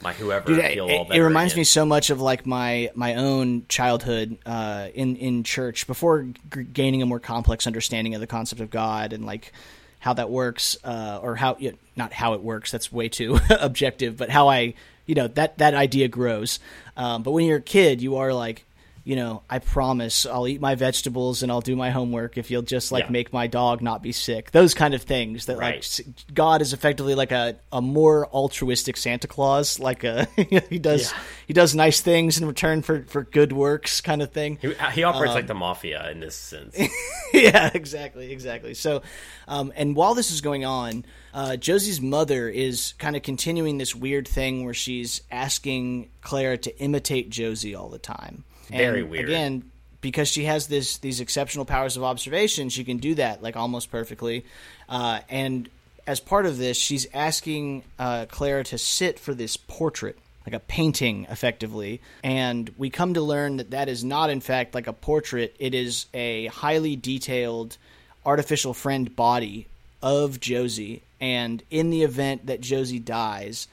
my whoever Dude, feel it, all better. it reminds again. me so much of like my my own childhood uh, in in church before g- gaining a more complex understanding of the concept of God and like how that works uh, or how yeah, not how it works. That's way too objective, but how I you know that that idea grows. Um, but when you're a kid, you are like. You know, I promise I'll eat my vegetables and I'll do my homework if you'll just like Yeah. make my dog not be sick. Those kind of things that like Right. s- God is effectively like a, a more altruistic Santa Claus. Like a he does Yeah. he does nice things in return for, for good works kind of thing. He, he operates Um, like the mafia in this sense. yeah, exactly, exactly. So, um, and while this is going on, uh, Josie's mother is kind of continuing this weird thing where she's asking Klara to imitate Josie all the time. Very And weird. Again, because she has this these exceptional powers of observation, she can do that like almost perfectly. Uh, and as part of this, she's asking uh, Klara to sit for this portrait like a painting effectively and we come to learn that that is not in fact like a portrait it is a highly detailed artificial friend body of josie and in the event that josie dies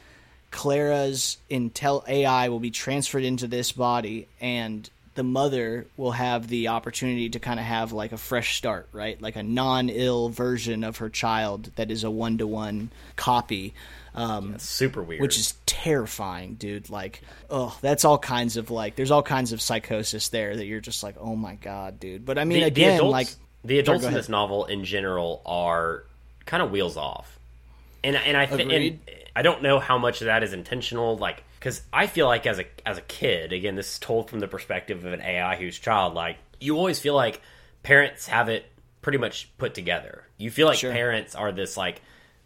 klara's intel ai will be transferred into this body and the mother will have the opportunity to kind of have like a fresh start right like a non-ill version of her child that is a one-to-one copy um, Super weird. which is terrifying, dude. Like, oh, that's all kinds of like, there's all kinds of psychosis there that you're just like, oh my god, dude. But I mean, the, again, the adults, like, the adults in this novel in general are kind of wheels off, and and I think and I don't know how much of that is intentional, like because I feel like as a as a kid, again, this is told from the perspective of an AI who's childlike. You always feel like parents have it pretty much put together. You feel like Sure. parents are this like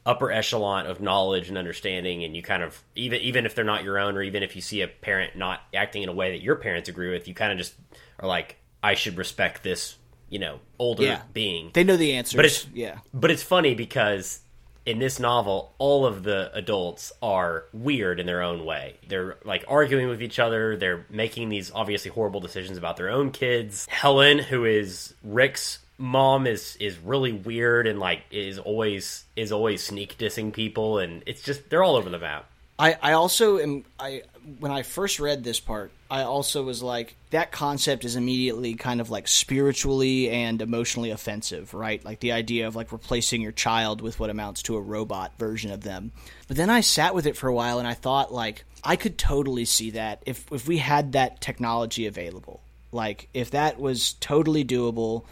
upper echelon of knowledge and understanding and you kind of even even if they're not your own or even if you see a parent not acting in a way that your parents agree with you kind of just are like i should respect this you know older yeah, being they know the answers. but it's yeah, but it's funny because in this novel all of the adults are weird in their own way. They're like arguing with each other. They're making these obviously horrible decisions about their own kids. Helen who is rick's mom is is really weird and like is always is always sneak dissing people and it's just they're all over the map. I, I also am I when I first read this part, I also was like that concept is immediately kind of like spiritually and emotionally offensive, right? Like the idea of like replacing your child with what amounts to a robot version of them. But then I sat with it for a while and I thought like I could totally see that if if we had that technology available. Like if that was totally doable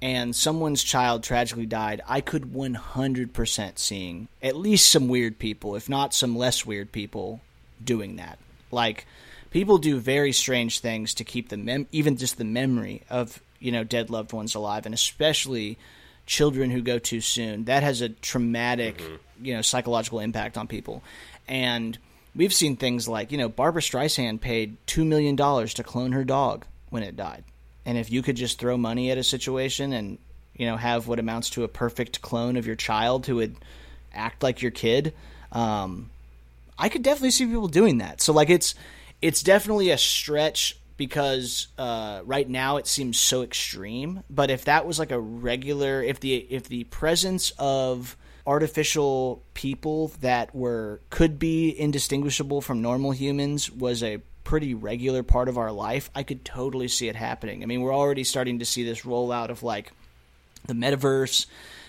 and someone's child tragically died, I could 100% seeing at least some weird people, if not some less weird people, doing that. Like, people do very strange things to keep the mem- even just the memory of you know dead loved ones alive, and especially children who go too soon. That has a traumatic, you know, psychological impact on people, and. We've seen things like, you know, Barbra Streisand paid $2 million to clone her dog when it died. And if you could just throw money at a situation and, you know, have what amounts to a perfect clone of your child who would act like your kid, um, I could definitely see people doing that. So like it's it's definitely a stretch because uh, right now it seems so extreme. But if that was like a regular, if the if the presence of artificial people that were could be indistinguishable from normal humans was a pretty regular part of our life, I could totally see it happening. I mean, we're already starting to see this rollout of like the metaverse,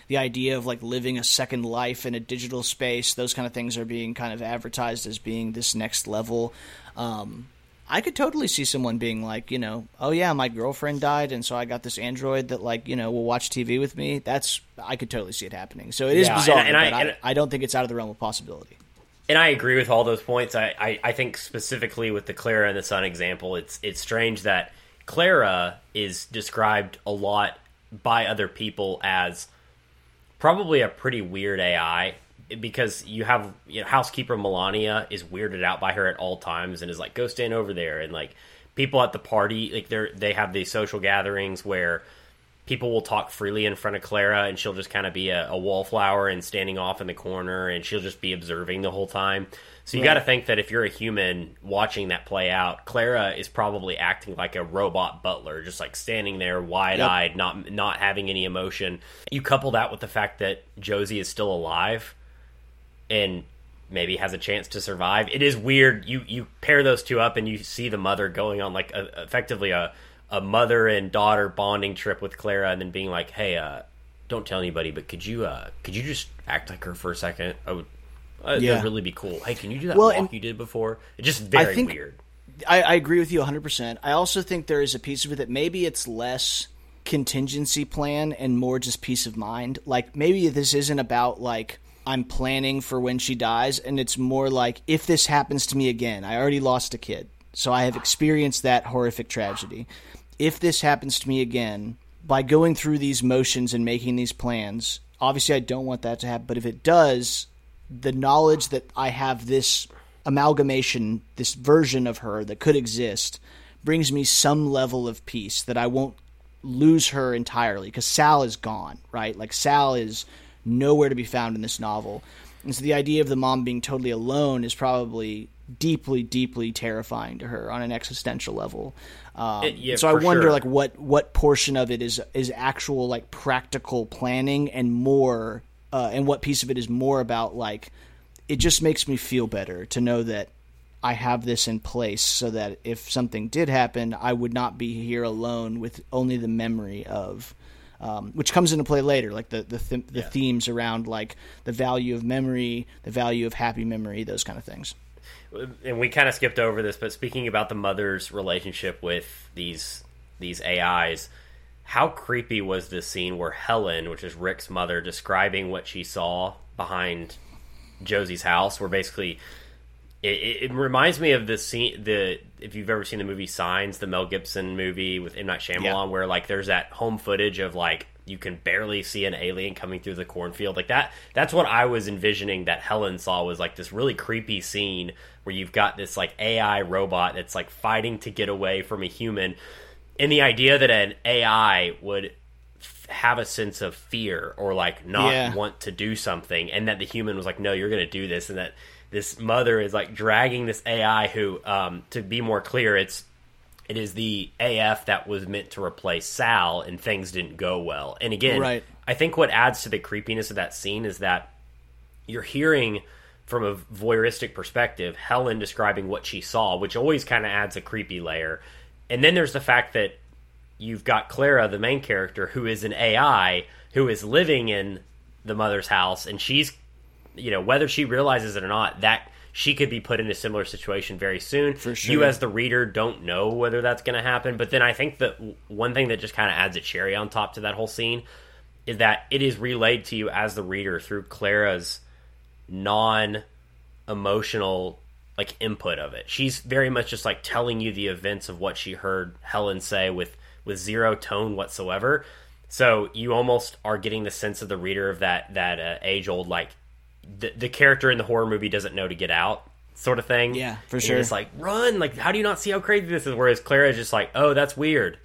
the idea of like living a second life in a digital space, those kind of things are being kind of advertised as being this next level. Um, I could totally see someone being like, you know, oh yeah, my girlfriend died, and so I got this android that like, you know, will watch TV with me. That's I could totally see it happening. So it is Yeah, bizarre, and- and I- but I, and- I don't think it's out of the realm of possibility. And I agree with all those points. I, I, I think specifically with the Klara and the Sun example, it's it's strange that Klara is described a lot by other people as probably a pretty weird AI. because you have you know, housekeeper Melania is weirded out by her at all times and is like, "Go stand over there," and like people at the party, like they're they have these social gatherings where people will talk freely in front of Klara, and she'll just kind of be a, a, wallflower and standing off in the corner, and she'll just be observing the whole time. So you got to think that if you're a human watching that play out, Klara is probably acting like a robot butler, just like standing there wide-eyed, yep. not not having any emotion. You couple that with the fact that Josie is still alive, and maybe has a chance to survive. It is weird. You you pair those two up, and you see the mother going on like a, effectively a a mother and daughter bonding trip with Klara, and then being like, "Hey, uh, don't tell anybody, but could you uh, could you just act like her for a second? I would, uh, yeah. that'd really be cool. Hey, can you do that well, walk you did before? It's just very think, weird. I, I agree with you 100. percent I also think there is a piece of it that maybe it's less contingency plan and more just peace of mind. Like maybe this isn't about like I'm planning for when she dies, and it's more like if this happens to me again, I already lost a kid, so I have experienced that horrific tragedy if this happens to me again, by going through these motions and making these plans, obviously I don't want that to happen, but if it does, the knowledge that I have this amalgamation, this version of her that could exist, brings me some level of peace that I won't lose her entirely because Sal is gone, right? Like Sal is nowhere to be found in this novel. And so the idea of the mom being totally alone is probably deeply, deeply terrifying to her on an existential level. Um, it, yeah, so I wonder, sure. like, what what portion of it is is actual like practical planning, and more, uh, and what piece of it is more about like, it just makes me feel better to know that I have this in place, so that if something did happen, I would not be here alone with only the memory of. Um, which comes into play later, like the the, th- the yeah. themes around like the value of memory, the value of happy memory, those kind of things and we kind of skipped over this, but speaking about the mother's relationship with these these AIs, how creepy was this scene where Helen, which is Rick's mother, describing what she saw behind Josie's house, where basically it, it, reminds me of the scene the if you've ever seen the movie Signs, the Mel Gibson movie with M. Night Shyamalan, yeah. where like there's that home footage of like you can barely see an alien coming through the cornfield. Like that that's what i was envisioning that helen saw was like this really creepy scene where you've got this like ai robot that's like fighting to get away from a human and the idea that an ai would f- have a sense of fear or like not yeah. want to do something and that the human was like no you're going to do this and that this mother is like dragging this ai who um, to be more clear it's it is the AF that was meant to replace Sal, and things didn't go well. And again, right. I think what adds to the creepiness of that scene is that you're hearing from a voyeuristic perspective Helen describing what she saw, which always kind of adds a creepy layer. And then there's the fact that you've got Klara, the main character, who is an AI who is living in the mother's house, and she's, you know, whether she realizes it or not, that she could be put in a similar situation very soon. For sure. You, as the reader, don't know whether that's going to happen. But then I think that one thing that just kind of adds a cherry on top to that whole scene is that it is relayed to you as the reader through Klara's non emotional like input of it. She's very much just like telling you the events of what she heard Helen say with with zero tone whatsoever. So you almost are getting the sense of the reader of that that uh, age old like the, the character in the horror movie doesn't know to get out sort of thing. Yeah, for sure. It's like run. Like, how do you not see how crazy this is? Whereas Klara is just like, oh, that's weird.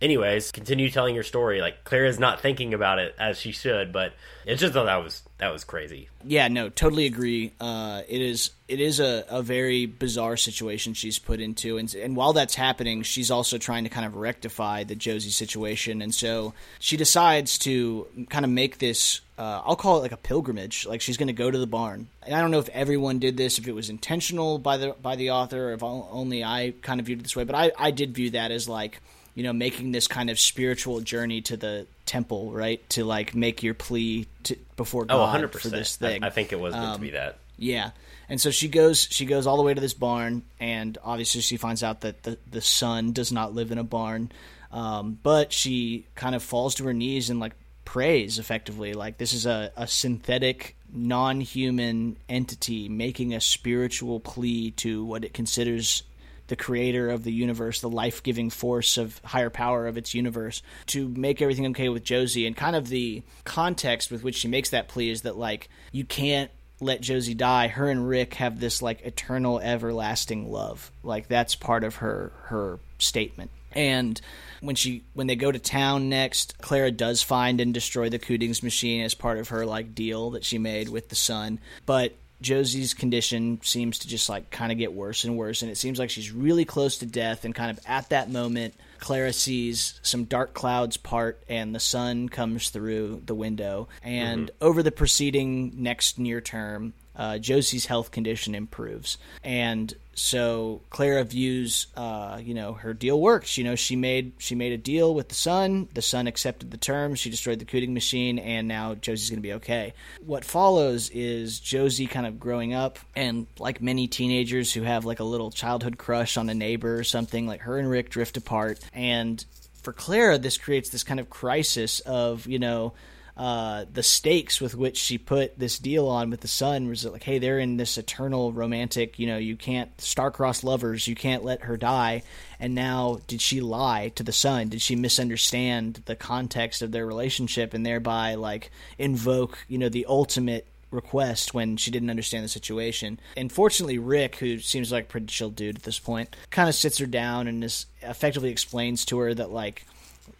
Anyways, continue telling your story. Like Klara's not thinking about it as she should, but it's just that was that was crazy. Yeah, no, totally agree. Uh, it is it is a, a very bizarre situation she's put into, and and while that's happening, she's also trying to kind of rectify the Josie situation, and so she decides to kind of make this uh, I'll call it like a pilgrimage. Like she's going to go to the barn, and I don't know if everyone did this, if it was intentional by the by the author, or if only I kind of viewed it this way. But I I did view that as like you know making this kind of spiritual journey to the temple, right? To like make your plea to, before oh, God oh, 100%. for this thing. I, I think it was meant um, to be um, that. Yeah. And so she goes she goes all the way to this barn and obviously she finds out that the the sun does not live in a barn. Um, but she kind of falls to her knees and like prays effectively like this is a, a synthetic non-human entity making a spiritual plea to what it considers the creator of the universe the life-giving force of higher power of its universe to make everything okay with josie and kind of the context with which she makes that plea is that like you can't let Josie die, her and Rick have this like eternal, everlasting love. Like that's part of her her statement. And when she when they go to town next, Klara does find and destroy the Cootings machine as part of her like deal that she made with the sun. But Josie's condition seems to just like kind of get worse and worse, and it seems like she's really close to death. And kind of at that moment, Klara sees some dark clouds part, and the sun comes through the window. And mm-hmm. over the preceding next near term, uh, Josie's health condition improves, and so Klara views, uh, you know, her deal works. You know, she made she made a deal with the sun. The sun accepted the terms. She destroyed the cooting machine, and now Josie's going to be okay. What follows is Josie kind of growing up, and like many teenagers who have like a little childhood crush on a neighbor or something, like her and Rick drift apart, and for Klara, this creates this kind of crisis of you know uh, the stakes with which she put this deal on with the sun was like, hey, they're in this eternal romantic, you know, you can't star-crossed lovers, you can't let her die. And now, did she lie to the sun? Did she misunderstand the context of their relationship and thereby like invoke, you know, the ultimate request when she didn't understand the situation. And fortunately, Rick, who seems like a pretty chill dude at this point, kind of sits her down and is effectively explains to her that like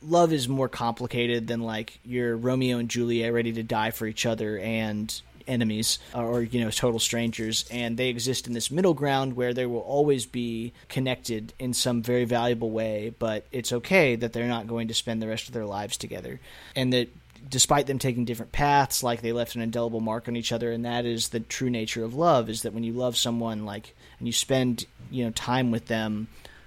love is more complicated than like your Romeo and Juliet ready to die for each other and enemies uh, or you know total strangers. And they exist in this middle ground where they will always be connected in some very valuable way but it's okay that they're not going to spend the rest of their lives together. And that despite them taking different paths like they left an indelible mark on each other and that is the true nature of love is that when you love someone like and you spend you know time with them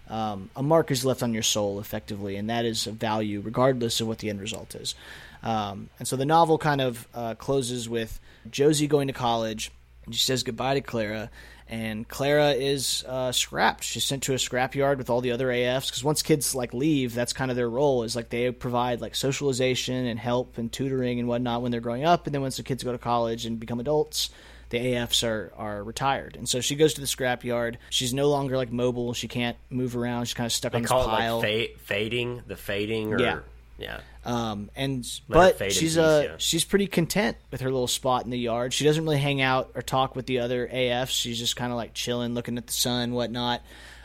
um, a mark is left on your soul effectively, and that is of value regardless of what the end result is. Um, and so the novel kind of uh, closes with Josie going to college. And she says goodbye to Klara, and Klara is uh, scrapped. She's sent to a scrapyard with all the other AFs because once kids like leave, that's kind of their role is like they provide like socialization and help and tutoring and whatnot when they're growing up, and then once the kids go to college and become adults, the AFs are are retired, and so she goes to the scrapyard. She's no longer like mobile. She can't move around. She's kind of stuck they on this pile. Like fa- fading, the fading, or yeah. Yeah. Um, and Let but she's uh yeah. she's pretty content with her little spot in the yard. She doesn't really hang out or talk with the other AFs. She's just kind of like chilling, looking at the sun, whatnot.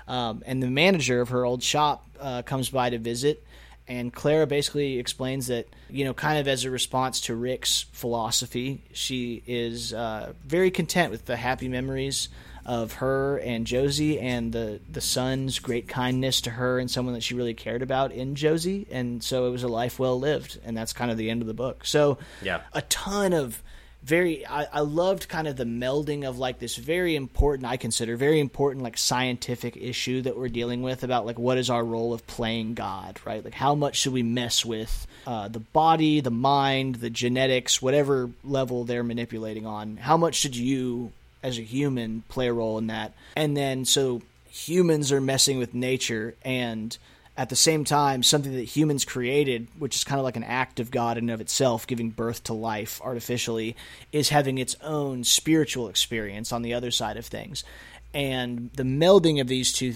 Um, and the manager of her old shop uh, comes by to visit, and Klara basically explains that, you know, kind of as a response to Rick's philosophy, she is uh, very content with the happy memories of her and Josie and the, the sun's great kindness to her and someone that she really cared about in Josie. And so it was a life well lived. And that's kind of the end of the book. So, yeah. a ton of very I, I loved kind of the melding of like this very important i consider very important like scientific issue that we're dealing with about like what is our role of playing god right? Like how much should we mess with uh, the body the mind the genetics whatever level they're manipulating on? How much should you as a human play a role in that? And then so humans are messing with nature and at the same time, something that humans created, which is kind of like an act of God in and of itself, giving birth to life artificially, is having its own spiritual experience on the other side of things. And the melding of these two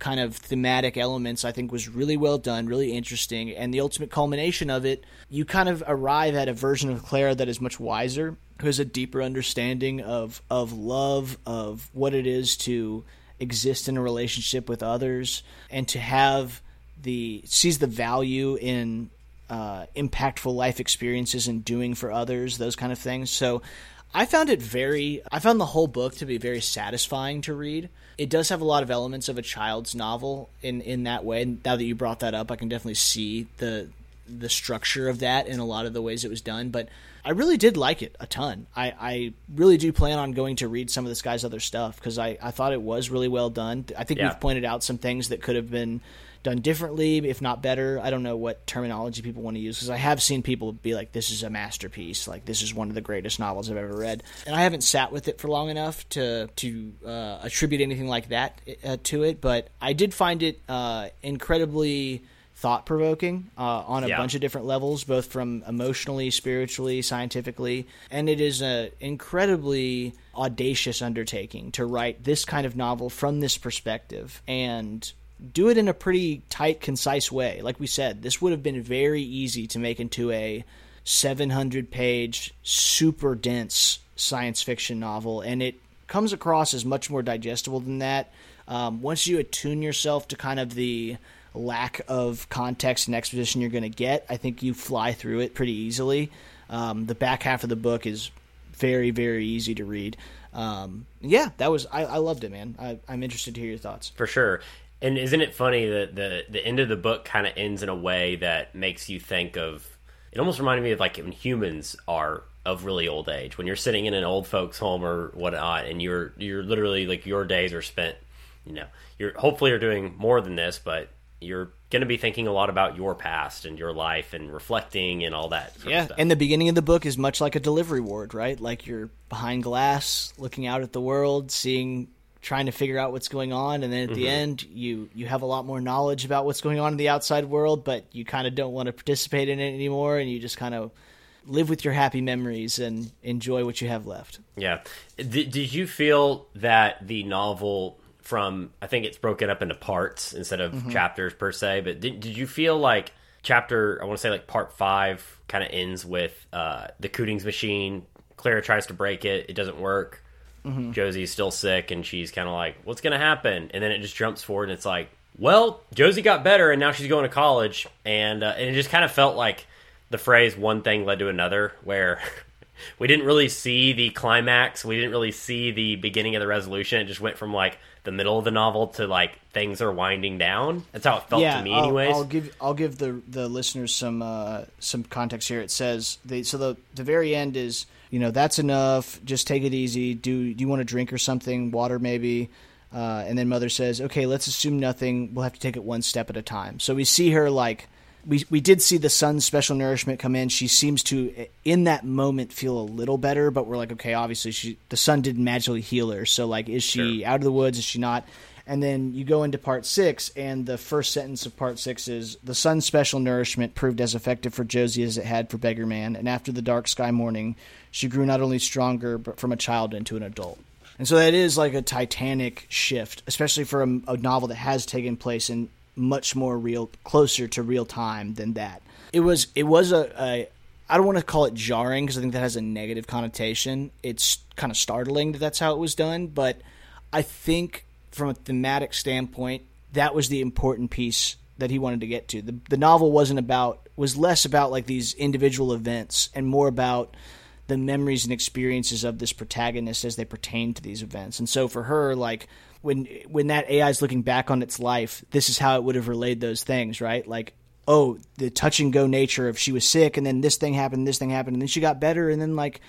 kind of thematic elements, I think, was really well done, really interesting. And the ultimate culmination of it, you kind of arrive at a version of Klara that is much wiser, who has a deeper understanding of, of love, of what it is to exist in a relationship with others, and to have the sees the value in uh, impactful life experiences and doing for others, those kind of things. So I found it very, I found the whole book to be very satisfying to read. It does have a lot of elements of a child's novel in, in that way. And now that you brought that up, I can definitely see the the structure of that in a lot of the ways it was done. But I really did like it a ton. I, I really do plan on going to read some of this guy's other stuff because I, I thought it was really well done. I think yeah. we've pointed out some things that could have been done differently, if not better. I don't know what terminology people want to use because I have seen people be like, "This is a masterpiece. Like this is one of the greatest novels I've ever read," and I haven't sat with it for long enough to to uh, attribute anything like that uh, to it. But I did find it uh, incredibly thought provoking uh, on a yeah. bunch of different levels, both from emotionally, spiritually, scientifically, and it is an incredibly audacious undertaking to write this kind of novel from this perspective and do it in a pretty tight, concise way. Like we said, this would have been very easy to make into a 700 page, super dense science fiction novel, and it comes across as much more digestible than that. Um, once you attune yourself to kind of the lack of context and exposition you're going to get, I think you fly through it pretty easily. Um, the back half of the book is very, very easy to read. Um, yeah, that was I, I loved it, man. I, I'm interested to hear your thoughts. For sure. And isn't it funny that the the end of the book kind of ends in a way that makes you think of? It almost reminded me of like when humans are of really old age, when you're sitting in an old folks' home or whatnot, and you're you're literally like your days are spent. You know, you're hopefully you're doing more than this, but you're going to be thinking a lot about your past and your life and reflecting and all that. yeah, and the beginning of the book is much like a delivery ward, right? Like you're behind glass, looking out at the world, seeing, trying to figure out what's going on, and then at mm-hmm. the end, you you have a lot more knowledge about what's going on in the outside world, but you kind of don't want to participate in it anymore, and you just kind of live with your happy memories and enjoy what you have left. Yeah. Did, did you feel that the novel from I think it's broken up into parts instead of mm-hmm. chapters per se. But did, did you feel like chapter I want to say like part five kind of ends with uh, the Cootings machine? Klara tries to break it, it doesn't work. Mm-hmm. Josie's still sick, and she's kind of like, "What's going to happen?" And then it just jumps forward, and it's like, "Well, Josie got better, and now she's going to college." And uh, and it just kind of felt like the phrase "one thing led to another," where we didn't really see the climax, we didn't really see the beginning of the resolution. It just went from like the middle of the novel to like things are winding down. That's how it felt yeah, to me, I'll, anyways. I'll give I'll give the the listeners some uh, some context here. It says the so the the very end is you know that's enough. Just take it easy. Do do you want a drink or something? Water maybe. Uh, and then mother says, "Okay, let's assume nothing. We'll have to take it one step at a time." So we see her like we we did see the sun's special nourishment come in. She seems to, in that moment, feel a little better. But we're like, okay, obviously, she the sun didn't magically heal her. So like, is she sure. out of the woods? Is she not? And then you go into part six, and the first sentence of part six is the sun's special nourishment proved as effective for Josie as it had for Beggar Man. And after the dark sky morning, she grew not only stronger, but from a child into an adult. And so that is like a titanic shift, especially for a, a novel that has taken place in much more real, closer to real time than that. It was it was a, a I don't want to call it jarring because I think that has a negative connotation. It's kind of startling that that's how it was done, but I think from a thematic standpoint, that was the important piece that he wanted to get to. The the novel wasn't about was less about like these individual events and more about the memories and experiences of this protagonist as they pertain to these events. And so for her, like when when that AI is looking back on its life, this is how it would have relayed those things, right? Like, oh, the touch and go nature of she was sick, and then this thing happened, this thing happened, and then she got better, and then like,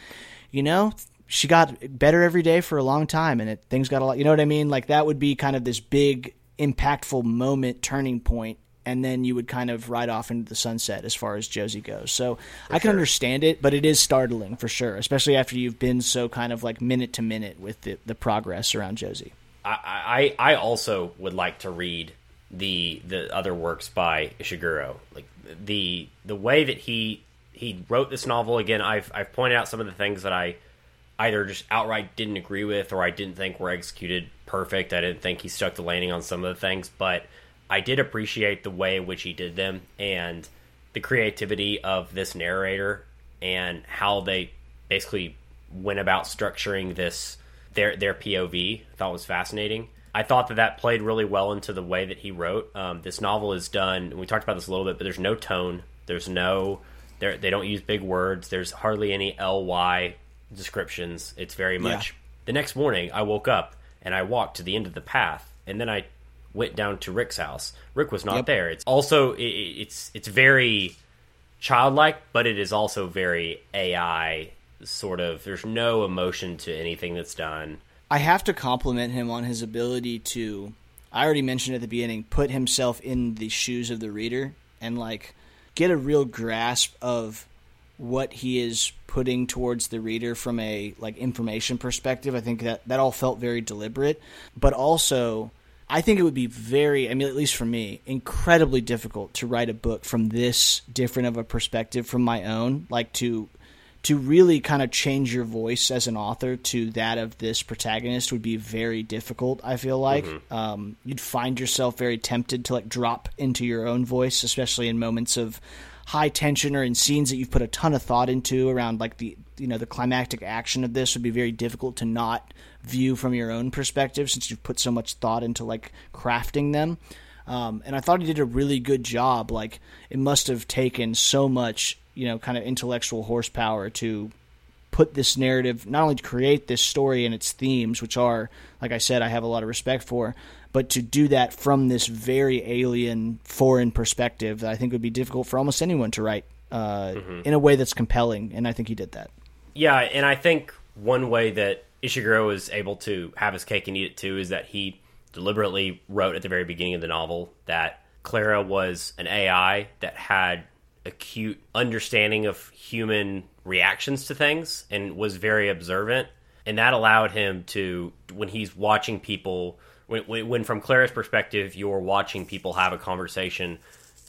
you know, she got better every day for a long time, and it, things got a lot. You know what I mean? Like that would be kind of this big, impactful moment, turning point, and then you would kind of ride off into the sunset as far as Josie goes. So for I can sure. understand it, but it is startling for sure, especially after you've been so kind of like minute to minute with the, the progress around Josie. I, I I also would like to read the the other works by Ishiguro. Like the the way that he he wrote this novel again. I've I've pointed out some of the things that I either just outright didn't agree with or I didn't think were executed perfect. I didn't think he stuck the landing on some of the things, but I did appreciate the way in which he did them and the creativity of this narrator and how they basically went about structuring this their their POV. I thought was fascinating. I thought that that played really well into the way that he wrote. Um, this novel is done. we talked about this a little bit, but there's no tone. There's no. They don't use big words. There's hardly any ly descriptions. It's very much. Yeah. The next morning, I woke up and I walked to the end of the path, and then I went down to Rick's house. Rick was not yep. there. It's also it, it's it's very childlike, but it is also very AI sort of there's no emotion to anything that's done. I have to compliment him on his ability to I already mentioned at the beginning, put himself in the shoes of the reader and like get a real grasp of what he is putting towards the reader from a like information perspective. I think that that all felt very deliberate, but also I think it would be very, I mean, at least for me, incredibly difficult to write a book from this different of a perspective from my own. Like to to really kind of change your voice as an author to that of this protagonist would be very difficult. I feel like mm-hmm. um, you'd find yourself very tempted to like drop into your own voice, especially in moments of high tension or in scenes that you've put a ton of thought into around like the you know the climactic action of this would be very difficult to not view from your own perspective since you've put so much thought into like crafting them. Um, and I thought he did a really good job. Like it must have taken so much, you know, kind of intellectual horsepower to put this narrative, not only to create this story and its themes, which are, like I said, I have a lot of respect for, but to do that from this very alien, foreign perspective that I think would be difficult for almost anyone to write uh, mm-hmm. in a way that's compelling. And I think he did that. Yeah, and I think one way that Ishiguro was able to have his cake and eat it too is that he deliberately wrote at the very beginning of the novel that Klara was an AI that had acute understanding of human reactions to things and was very observant and that allowed him to when he's watching people when, when from klara's perspective you're watching people have a conversation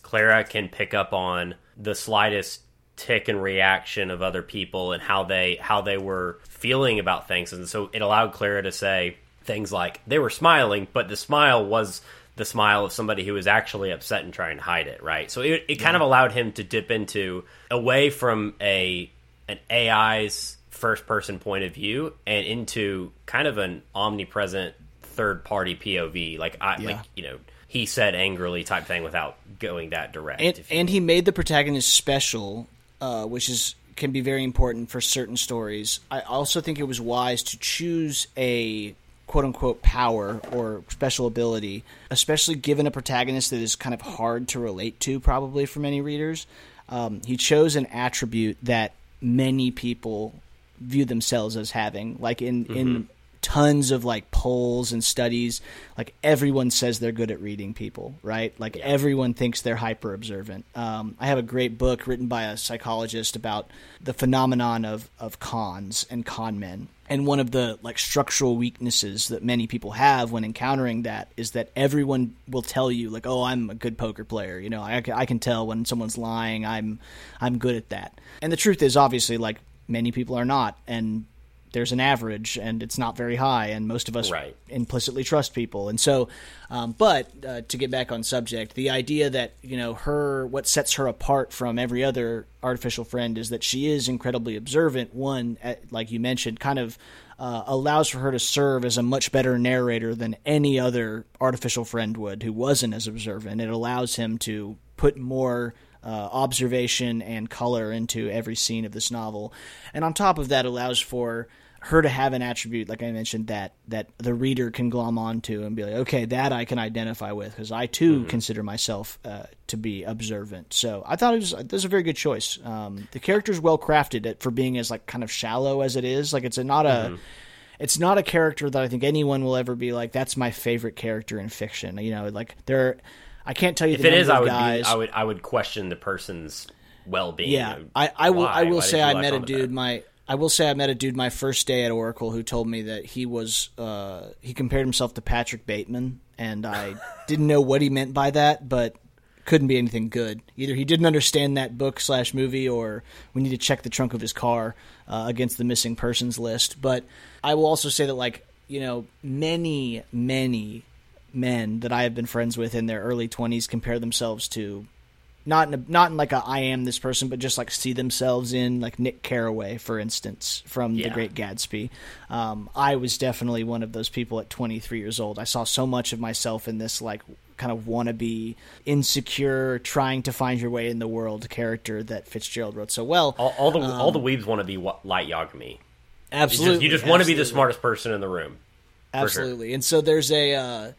klara can pick up on the slightest tick and reaction of other people and how they how they were feeling about things and so it allowed klara to say things like they were smiling, but the smile was the smile of somebody who was actually upset and trying to hide it, right? So it, it kind yeah. of allowed him to dip into away from a an AI's first person point of view and into kind of an omnipresent third party POV, like I yeah. like you know he said angrily type thing without going that direct. And, and he made the protagonist special, uh, which is can be very important for certain stories. I also think it was wise to choose a quote unquote power or special ability, especially given a protagonist that is kind of hard to relate to, probably for many readers. Um, he chose an attribute that many people view themselves as having, like in mm-hmm. in tons of like polls and studies. Like everyone says they're good at reading people right? Like yeah. everyone thinks they're hyper observant um, i have a great book written by a psychologist about the phenomenon of of cons and con men. And one of the like structural weaknesses that many people have when encountering that is that everyone will tell you like oh i'm a good poker player. You know I, I can tell when someone's lying i'm i'm good at that. And the truth is obviously like many people are not. And there's an average and it's not very high and most of us right. implicitly trust people. And so um, but uh, to get back on subject the idea that you know her what sets her apart from every other artificial friend is that she is incredibly observant. One like you mentioned kind of uh, allows for her to serve as a much better narrator than any other artificial friend would who wasn't as observant. It allows him to put more uh, observation and color into every scene of this novel. And on top of that allows for her to have an attribute like I mentioned that that the reader can glom onto and be like, okay, that I can identify with because I too mm-hmm. consider myself uh, to be observant. So I thought it was it was a very good choice. Um, the character's well crafted for being as like kind of shallow as it is. Like it's a, not a. Mm-hmm. It's not a character that I think anyone will ever be like. That's my favorite character in fiction. You know, like there, I can't tell you. If it is, I would be, I would I would question the person's well being. Yeah, I, I will. I will Why say I met a dude. My I will say I met a dude my first day at Oracle who told me that he was uh, he compared himself to Patrick Bateman, and I didn't know what he meant by that, but couldn't be anything good. Either he didn't understand that book slash movie, or we need to check the trunk of his car uh, against the missing persons list. But I will also say that like you know many many men that I have been friends with in their early twenties compare themselves to not in a, not in like a I am this person, but just like see themselves in like Nick Carraway, for instance, from yeah. The Great Gatsby. Um, I was definitely one of those people at 23 years old. I saw so much of myself in this like kind of wannabe, insecure, trying to find your way in the world character that Fitzgerald wrote so well. All, all the um, all the weebs want to be light Yagami. Absolutely, you just, you just want to be the smartest person in the room. Absolutely, sure. and so there's a. Uh,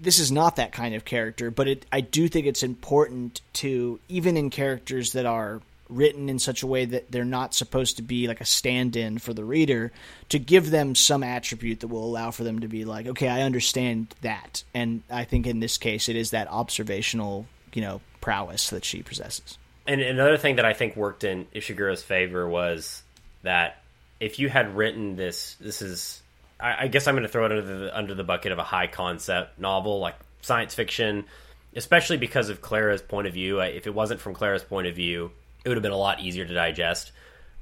this is not that kind of character, but it, I do think it's important to even in characters that are written in such a way that they're not supposed to be like a stand-in for the reader to give them some attribute that will allow for them to be like okay I understand that. And I think in this case it is that observational you know prowess that she possesses. And another thing that I think worked in Ishiguro's favor was that if you had written this this is I, I guess I'm going to throw it under the under the bucket of a high concept novel, like science fiction, especially because of Klara's point of view. If it wasn't from Klara's point of view, it would have been a lot easier to digest.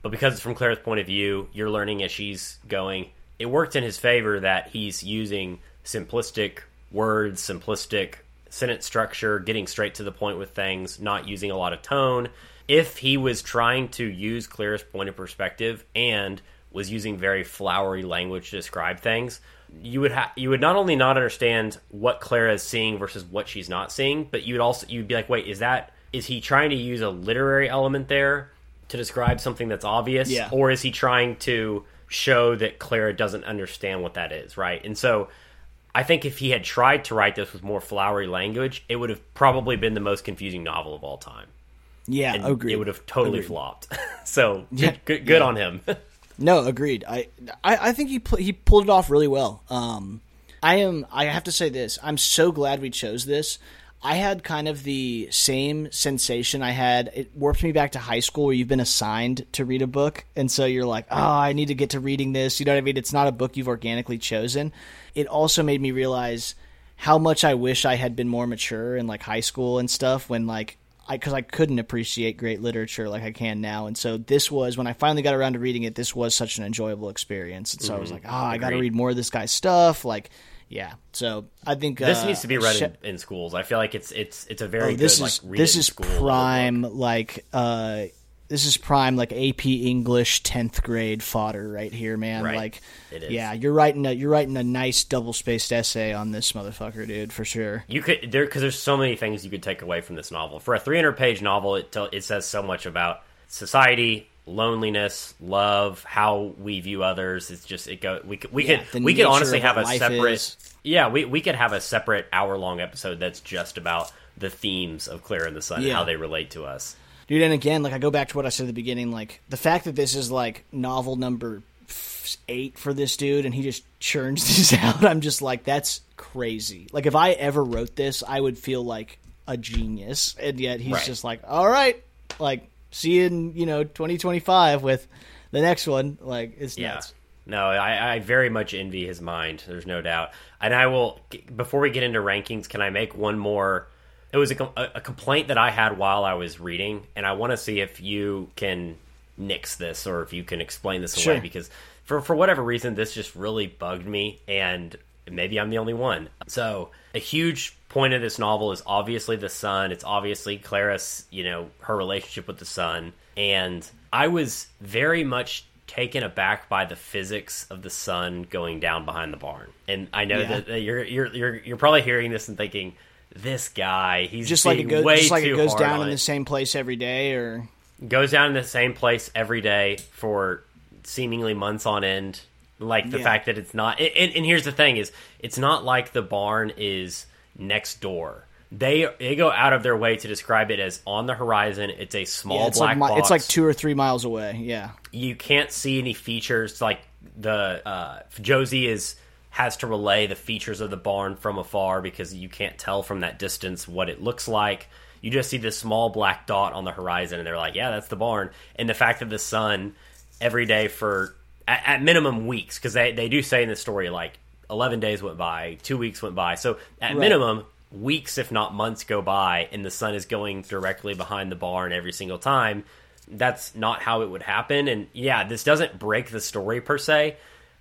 But because it's from Klara's point of view, you're learning as she's going. It worked in his favor that he's using simplistic words, simplistic sentence structure, getting straight to the point with things, not using a lot of tone. If he was trying to use Klara's point of perspective and was using very flowery language to describe things, you would ha- you would not only not understand what Klara is seeing versus what she's not seeing, but you would also you'd be like, wait, is that is he trying to use a literary element there to describe something that's obvious, Yeah. or is he trying to show that Klara doesn't understand what that is, right? And so. I think if he had tried to write this with more flowery language, it would have probably been the most confusing novel of all time. Yeah, And agreed. It would have totally Agreed. flopped. so Yeah. good, good, good on him. No, agreed. I I, I think he pl- he pulled it off really well. Um, I am. I have to say this. I'm so glad we chose this. I had kind of the same sensation I had. It warped me back to high school where you've been assigned to read a book, and so you're like, oh, I need to get to reading this. You know what I mean? It's not a book you've organically chosen. It also made me realize how much I wish I had been more mature in like high school and stuff when like because I couldn't appreciate great literature like I can now, and so this was when I finally got around to reading it. This was such an enjoyable experience, and so I was like, ah, I got to read more of this guy's stuff. Like, yeah. So I think this uh, needs to be read Sh- in, in schools. I feel like it's it's it's a Oh, very this good is like this is prime like uh this is prime like AP English tenth grade fodder right here, man. Right. Like, It is. yeah, you're writing a you're writing a nice double spaced essay on this motherfucker, dude, for sure. You could there because there's so many things you could take away from this novel. For a 300 page novel, it tell, it says so much about society, loneliness, love, how we view others. It's just it go we could we Yeah, could we could honestly have a separate is. yeah we we could have a separate hour long episode that's just about the themes of Klara and the Sun and how they relate to us. Dude, and again, like I go back to what I said at the beginning, like the fact that this is like novel number eight for this dude, and he just churns these out. I'm just like, that's crazy. Like if I ever wrote this, I would feel like a genius, and yet he's Right. just like, all right, like see you in you know 2025 with the next one. Like it's Yeah. nuts. No, I, I very much envy his mind. There's no doubt. And I will, before we get into rankings, can I make one more? It was a, a complaint that I had while I was reading, and I want to see if you can nix this or if you can explain this Sure. away because for for whatever reason, this just really bugged me, and maybe I'm the only one. So a huge point of this novel is obviously the sun. It's obviously Klara's, you know, her relationship with the sun, and I was very much taken aback by the physics of the sun going down behind the barn. And I know Yeah. that, that you're you're you're you're probably hearing this and thinking, this guy, he's Just like it goes, way just like too it goes down in it the same place every day, or goes down in the same place every day for seemingly months on end. Like the Yeah. fact that it's not. And, and here's the thing: is it's not like the barn is next door. They they go out of their way to describe it as on the horizon. It's a small yeah, it's black like box. it's like two or three miles away. Yeah, you can't see any features like the uh, Josie is has to relay the features of the barn from afar because you can't tell from that distance what it looks like. You just see this small black dot on the horizon, and they're like, "Yeah, that's the barn." And the fact that the sun every day for at, at minimum weeks, because they they do say in the story like eleven days went by, two weeks went by, so at Right. minimum weeks if not months go by and the sun is going directly behind the barn every single time that's not how it would happen and yeah this doesn't break the story per se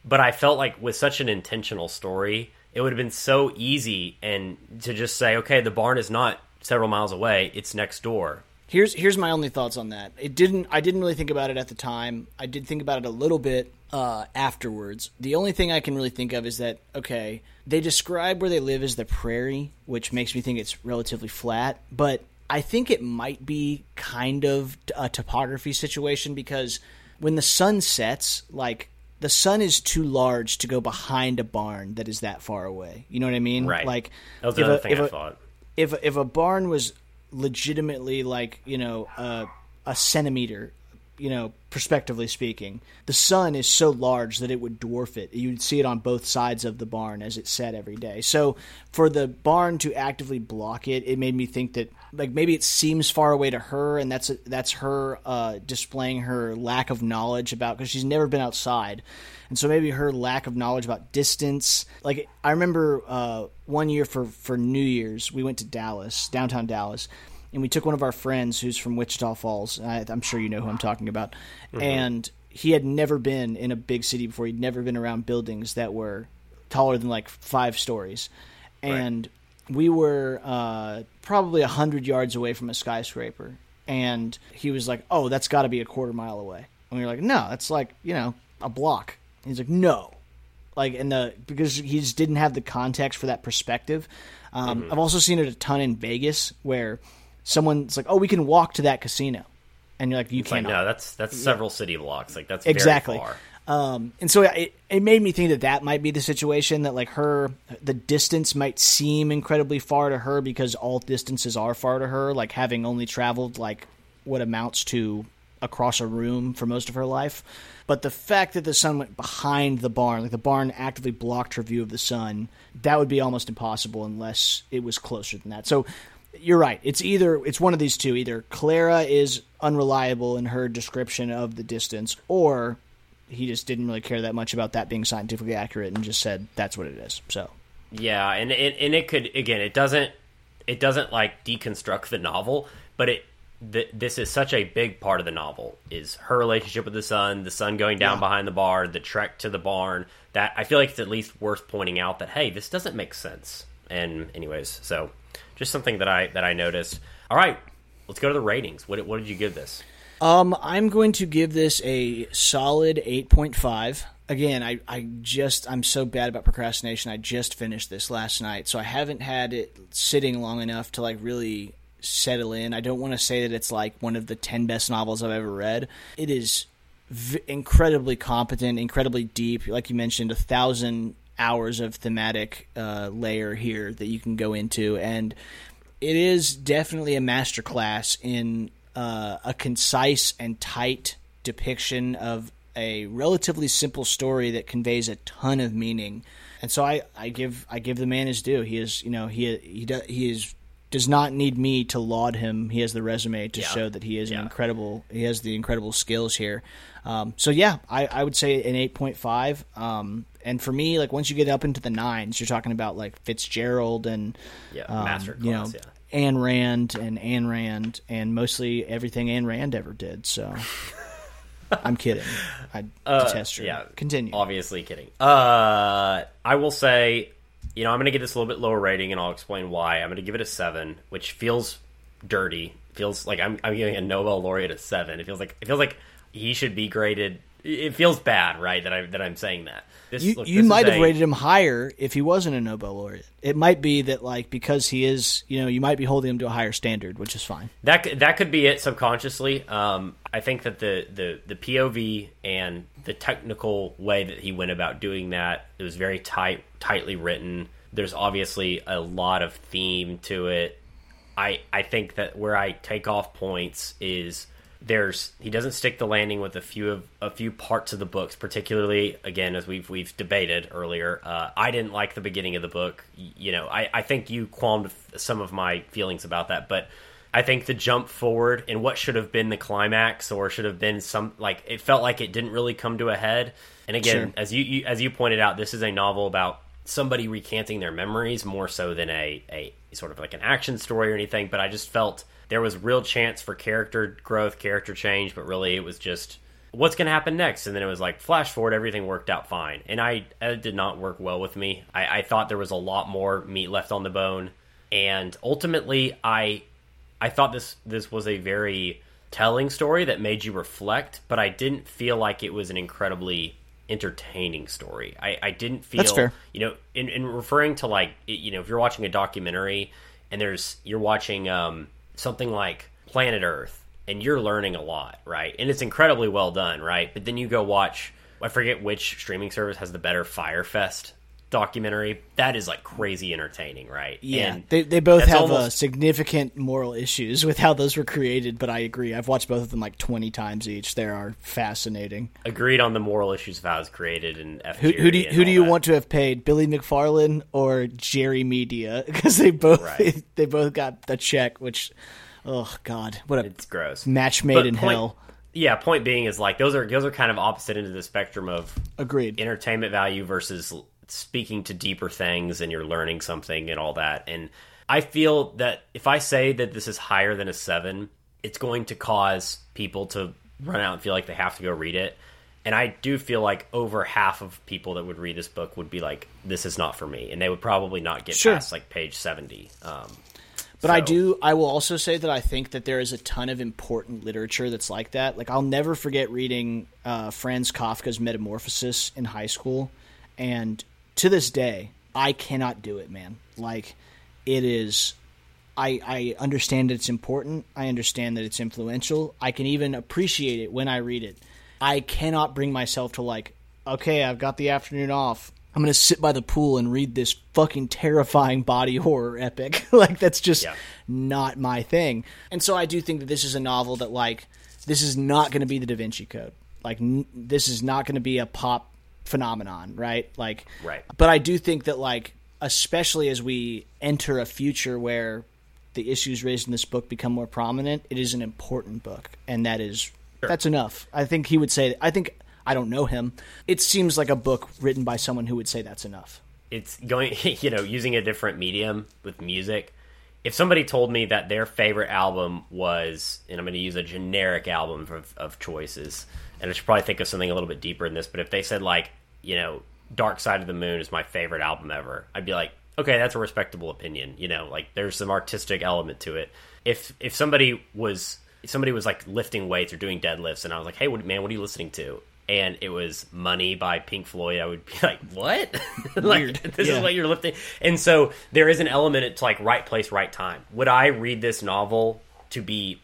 but i felt like with such an intentional story it would have been so easy and to just say okay the barn is not several miles away it's next door Here's here's my only thoughts on that. It didn't I didn't really think about it at the time. I did think about it a little bit uh, afterwards. The only thing I can really think of is that okay, they describe where they live as the prairie, which makes me think it's relatively flat, but I think it might be kind of a topography situation because when the sun sets, like the sun is too large to go behind a barn that is that far away. You know what I mean? right Like that was the other a- thing i a- thought if if a barn was legitimately like you know uh, a centimeter you know prospectively speaking the sun is so large that it would dwarf it. You'd see it on both sides of the barn as it set every day. So for the barn to actively block it it made me think that like maybe it seems far away to her and that's that's her uh, displaying her lack of knowledge about because she's never been outside. And so maybe her lack of knowledge about distance. Like i remember uh, one year for for new year's we went to dallas downtown dallas and we took one of our friends who's from wichita falls I, i'm sure you know who i'm talking about and he had never been in a big city before he'd never been around buildings that were taller than like five stories and we were uh, probably a hundred yards away from a skyscraper, and he was like, "Oh, that's got to be a quarter mile away." And we were like, "No, that's like you know a block." And he's like, "No." Like in the because he just didn't have the context for that perspective. Um, Mm-hmm. I've also seen it a ton in Vegas where someone's like, "Oh, we can walk to that casino," and you're like, "You can't." no, that's that's several city blocks. Like that's exactly. Very far. Um, and so it, it made me think that that might be the situation that like her, the distance might seem incredibly far to her because all distances are far to her. Like having only traveled like what amounts to across a room for most of her life. But the fact that the sun went behind the barn, like the barn actively blocked her view of the sun, that would be almost impossible unless it was closer than that. So you're right. It's either it's one of these two. Either Klara is unreliable in her description of the distance, or he just didn't really care that much about that being scientifically accurate and just said that's what it is. So Yeah, and it, and it could again, it doesn't it doesn't like deconstruct the novel, but it th- this is such a big part of the novel is her relationship with the sun, the sun going down Yeah. behind the bar, the trek to the barn. That I feel like it's at least worth pointing out that hey, this doesn't make sense. And anyways, so just something that I that I noticed. All right, let's go to the ratings. What what did you give this? Um, I'm going to give this a solid 8.5. Again, I, I just, I'm so bad about procrastination. I just finished this last night, so I haven't had it sitting long enough to like really settle in. I don't want to say that it's like one of the 10 best novels I've ever read. It is v- incredibly competent, incredibly deep. Like you mentioned, a thousand hours of thematic uh, layer here that you can go into, and it is definitely a masterclass in uh, a concise and tight depiction of a relatively simple story that conveys a ton of meaning. And so I, I give I give the man his due. He is you know he he do, he is does not need me to laud him. He has the resume to Yeah. show that he is Yeah. an incredible. He has the incredible skills here. Um, so yeah, I, I would say an eight point five. Um, and for me, like once you get up into the nines, you're talking about like Fitzgerald and Yeah, um, masterclass, you know, yeah. Ayn Rand and Ayn Rand and mostly everything Ayn Rand ever did. So I'm kidding. I detest her. Uh, yeah, Continue. Obviously kidding. Uh, I will say, you know, I'm going to give this a little bit lower rating, and I'll explain why. I'm going to give it a seven, which feels dirty. Feels like I'm, I'm giving a Nobel laureate a seven. It feels like it feels like he should be graded. It feels bad, right? That I that I'm saying that. This, You, look, you might have a- rated him higher if he wasn't a Nobel laureate. It might be that like because he is, you know, you might be holding him to a higher standard, which is fine. That could- that could be it subconsciously. Um, I think that the, the the POV and the technical way that he went about doing that it was very tight, tightly written. There's obviously a lot of theme to it. I I think that where I take off points is there's he doesn't stick the landing with a few of a few parts of the books, particularly again as we've we've debated earlier. Uh, I didn't like the beginning of the book. You know, I I think you qualmed some of my feelings about that, but I think the jump forward and what should have been the climax or should have been some like it felt like it didn't really come to a head. And again, Sure. as you, you as you pointed out, this is a novel about somebody recanting their memories more so than a a sort of like an action story or anything. But I just felt there was real chance for character growth, character change, but really it was just what's going to happen next? And then it was like flash forward everything worked out fine. And i it did not work well with me. I, I thought there was a lot more meat left on the bone. And ultimately i i thought this this was a very telling story that made you reflect but i didn't feel like it was an incredibly entertaining story. I i didn't feel That's fair. you know in, in referring to like you know if you're watching a documentary and there's you're watching um something like planet earth and you're learning a lot right? And it's incredibly well done right? But then you go watch i forget which streaming service has the better Fyre Fest documentary that is like crazy entertaining right Yeah, And they they both have uh, significant moral issues with how those were created. But I agree. I've watched both of them like twenty times each. They are fascinating. agreed on the moral issues of how it's created and Who, who do you, who do you that. want to have paid, Billy McFarland or Jerry Media? Because they both Right. they both got the check. Which, oh god, what a it's gross match made But in point- hell. yeah point being is like those are those are kind of opposite into the spectrum of Agreed. entertainment value versus speaking to deeper things and you're learning something and all that. And I feel that if I say that this is higher than a seven, it's going to cause people to run out and feel like they have to go read it. And I do feel like over half of people that would read this book would be like, "This is not for me," and they would probably not get Sure. past like page seventy. Um, But I do. I will also say that I think that there is a ton of important literature that's like that. Like I'll never forget reading uh, Franz Kafka's Metamorphosis in high school, and to this day, I cannot do it, man. Like it is. I, I understand that it's important. I understand that it's influential. I can even appreciate it when I read it. I cannot bring myself to like, okay, I've got the afternoon off. I'm gonna sit by the pool and read this fucking terrifying body horror epic. like that's just Yeah. not my thing. And so I do think that this is a novel that like this is not going to be the Da Vinci Code. Like n- this is not going to be a pop phenomenon, right? Like Right. But I do think that like especially as we enter a future where the issues raised in this book become more prominent, it is an important book, and that is that's enough. I think he would say. I think I don't know him. It seems like a book written by someone who would say that's enough. it's going you know using a different medium with music if somebody told me that their favorite album was and i'm going to use a generic album of, of choices and i should probably think of something a little bit deeper in this but if they said like you know dark side of the moon is my favorite album ever i'd be like okay that's a respectable opinion you know like there's some artistic element to it if if somebody was if somebody was like lifting weights or doing deadlifts and i was like hey what, man what are you listening to and it was Money by Pink Floyd, I would be like, "What? like this Yeah. is what you're lifting?" And so there is an element to like right place, right time. Would I read this novel to be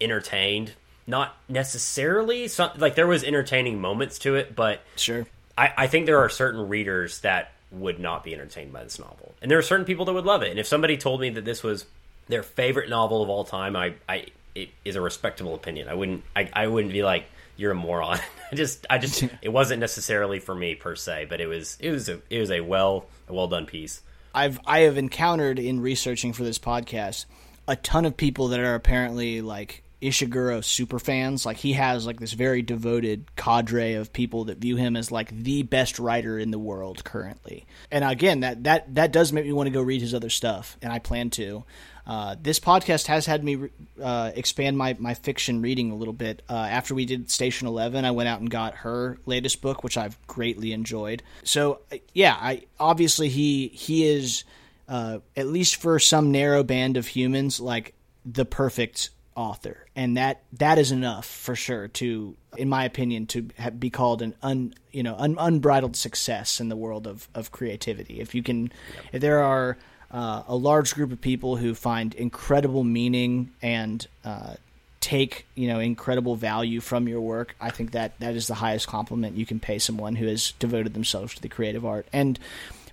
entertained? Not necessarily. Some, like there was entertaining moments to it, but Sure. I, I think there are certain readers that would not be entertained by this novel, and there are certain people that would love it. And if somebody told me that this was their favorite novel of all time, I, I it is a respectable opinion. I wouldn't I, I wouldn't be like you're a moron. I just I just it wasn't necessarily for me per se, but it was it was a it was a well a well done piece. I've I have encountered in researching for this podcast a ton of people that are apparently like Ishiguro super fans. Like he has like this very devoted cadre of people that view him as like the best writer in the world currently. And again, that that that does make me want to go read his other stuff, and I plan to. Uh, this podcast has had me uh, expand my, my fiction reading a little bit. Uh, after we did Station Eleven, I went out and got her latest book, which I've greatly enjoyed. So uh, yeah, I obviously he he is uh, at least for some narrow band of humans like the perfect author, and that that is enough for sure to, in my opinion, to ha- be called an un you know un, unbridled success in the world of of creativity. If you can, if there are uh, a large group of people who find incredible meaning and uh, take you know incredible value from your work i think that that is the highest compliment you can pay someone who has devoted themselves to the creative art and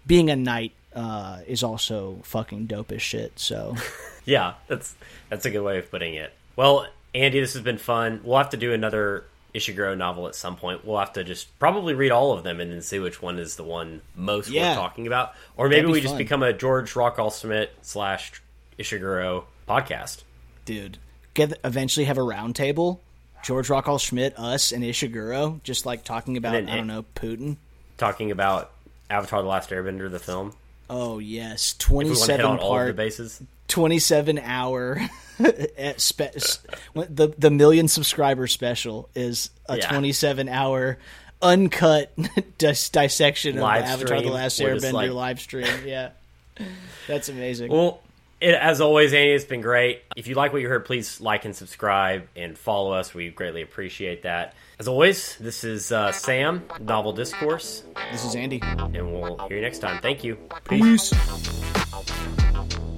being a knight uh, is also fucking dope as shit so Yeah, that's that's a good way of putting it. Well, Andy, this has been fun. We'll have to do another Ishiguro novel at some point. We'll have to just probably read all of them and then see which one is the one most Yeah. worth talking about. Or maybe be we just become a George Rockall Schmidt slash Ishiguro podcast. dude get eventually have a round table george rockall schmidt us and ishiguro just like talking about then i don't know putin Talking about Avatar: The Last Airbender, the film. Oh yes If we want to hit 27 on all of the part bases. 27 hour at spe- the the million subscriber special is a Yeah. 27 hour uncut dis- dissection of the Avatar: The. Last Airbender like- live stream. Yeah, that's amazing. Well, it, as always, Andy, it's been great. If you like what you heard, please like and subscribe and follow us. We greatly appreciate that. As always, this is uh, Sam, Novel Discourse. This is Andy. And we'll hear you next time. Thank you. Peace. Peace.